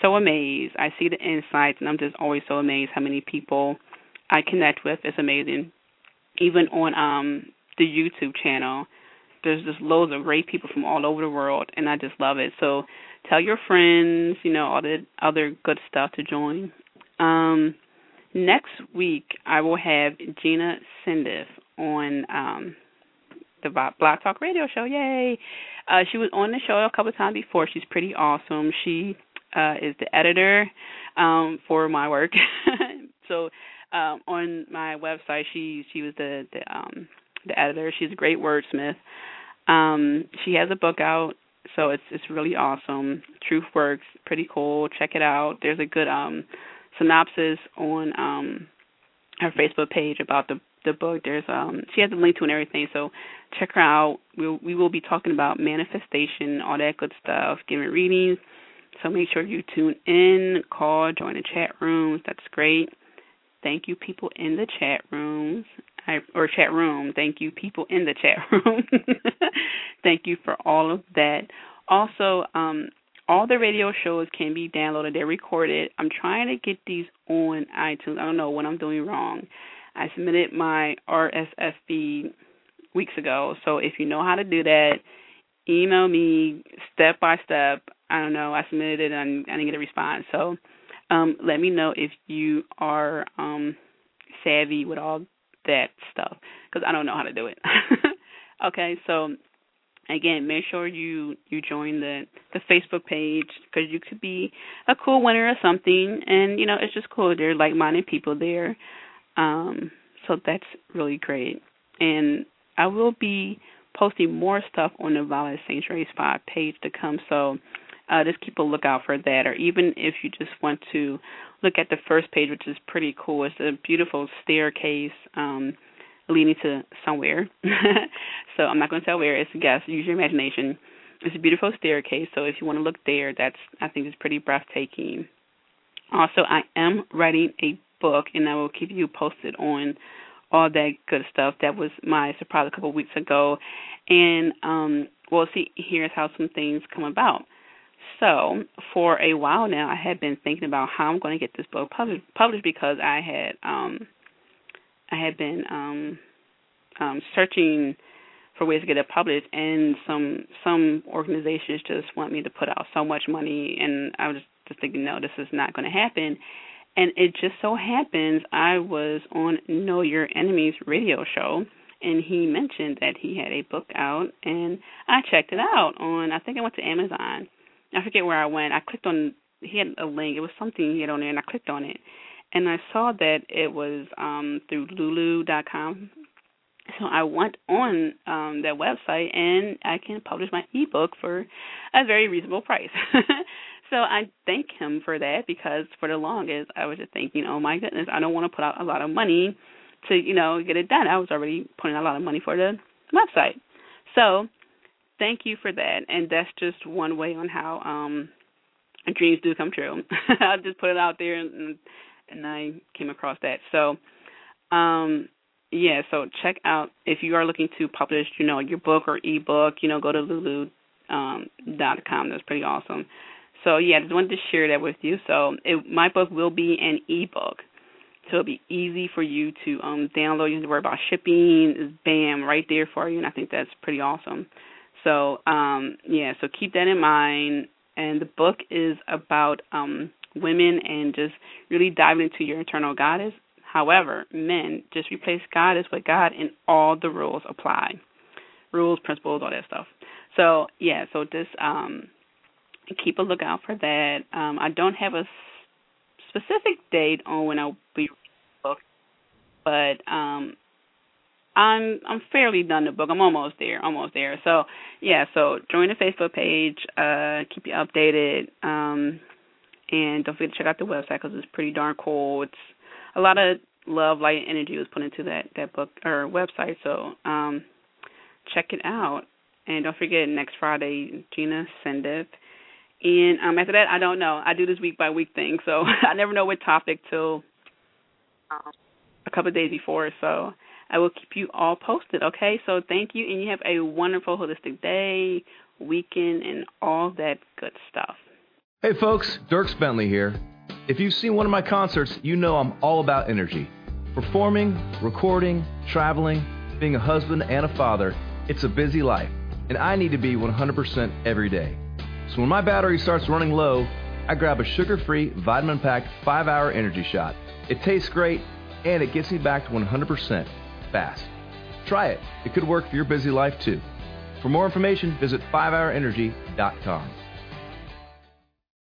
so amazed. I see the insights, and I'm just always so amazed how many people I connect with. It's amazing. Even on um the YouTube channel, there's just loads of great people from all over the world, and I just love it. So tell your friends, you know, all the other good stuff to join. Um, next week, I will have Gina Sendiff on um, the Blog Talk Radio Show. Yay! Uh, she was on the show a couple of times before. She's pretty awesome. She uh, is the editor um, for my work. so um, on my website, she she was the the um, the editor. She's a great wordsmith. Um, she has a book out, so it's it's really awesome. Truth Works, pretty cool. Check it out. There's a good um synopsis on um her Facebook page about the the book. There's um she has a link to and everything, so check her out. We we'll, we will be talking about manifestation, all that good stuff, giving readings. So make sure you tune in, call, join the chat rooms. That's great. Thank you, people in the chat rooms. I, or chat room. Thank you, people in the chat room. Thank you for all of that. Also, um, all the radio shows can be downloaded. They're recorded. I'm trying to get these on iTunes. I don't know what I'm doing wrong. I submitted my RSS feed weeks ago. So if you know how to do that, email me step by step. I don't know. I submitted it and I didn't get a response. So um, let me know if you are um, savvy with all that stuff because I don't know how to do it. okay, so again, make sure you you join the the Facebook page because you could be a cool winner or something, and you know it's just cool. There are like-minded people there, um, so that's really great. And I will be posting more stuff on the Violet Sanctuary Spa page to come. So uh, just keep a lookout for that. Or even if you just want to look at the first page, which is pretty cool. It's a beautiful staircase um, leading to somewhere. so I'm not going to tell where. It's a guess. Use your imagination. It's a beautiful staircase. So if you want to look there, that's I think is pretty breathtaking. Also, I am writing a book, and I will keep you posted on all that good stuff. That was my surprise a couple of weeks ago, and um, we'll see. Here's how some things come about. So for a while now, I had been thinking about how I'm going to get this book published, published because I had um, I had been um, um, searching for ways to get it published, and some some organizations just want me to put out so much money, and I was just thinking, no, this is not going to happen. And it just so happens I was on Know Your Enemies radio show, and he mentioned that he had a book out, and I checked it out on. I think I went to Amazon. I forget where I went. I clicked on. He had a link. It was something he had on there, and I clicked on it, and I saw that it was um through Lulu.com. So I went on um that website, and I can publish my ebook for a very reasonable price. so I thank him for that because for the longest I was just thinking, oh my goodness, I don't want to put out a lot of money to you know get it done. I was already putting out a lot of money for the website. So thank you for that. And that's just one way on how um dreams do come true. I'll just put it out there and and I came across that. So um yeah, so check out if you are looking to publish, you know, your book or ebook, you know, go to lulu um dot com. That's pretty awesome. So yeah, I just wanted to share that with you. So it, my book will be an ebook. So it'll be easy for you to um download. You don't have to worry about shipping. Bam right there for you, and I think that's pretty awesome. So um, yeah, so keep that in mind. And the book is about um, women and just really diving into your internal goddess. However, men just replace goddess with God, and all the rules apply. Rules, principles, all that stuff. So yeah, so just um, keep a lookout for that. Um, I don't have a specific date on when I'll be book, but um, I'm I'm fairly done the book. I'm almost there, almost there. So yeah, so join the Facebook page, uh, keep you updated, um, and don't forget to check out the website because it's pretty darn cool. It's a lot of love, light, and energy was put into that that book or website. So um, check it out, and don't forget next Friday, Gina Sendip. And um, after that, I don't know. I do this week by week thing, so I never know what topic till a couple of days before. So I will keep you all posted. Okay, so thank you, and you have a wonderful holistic day, weekend, and all that good stuff. Hey folks, Dierks Bentley here. If you've seen one of my concerts, you know I'm all about energy. Performing, recording, traveling, being a husband and a father, it's a busy life, and I need to be 100% every day. So when my battery starts running low, I grab a sugar free, vitamin packed 5 hour energy shot. It tastes great, and it gets me back to 100% fast. Try it, it could work for your busy life too. For more information, visit 5hourenergy.com.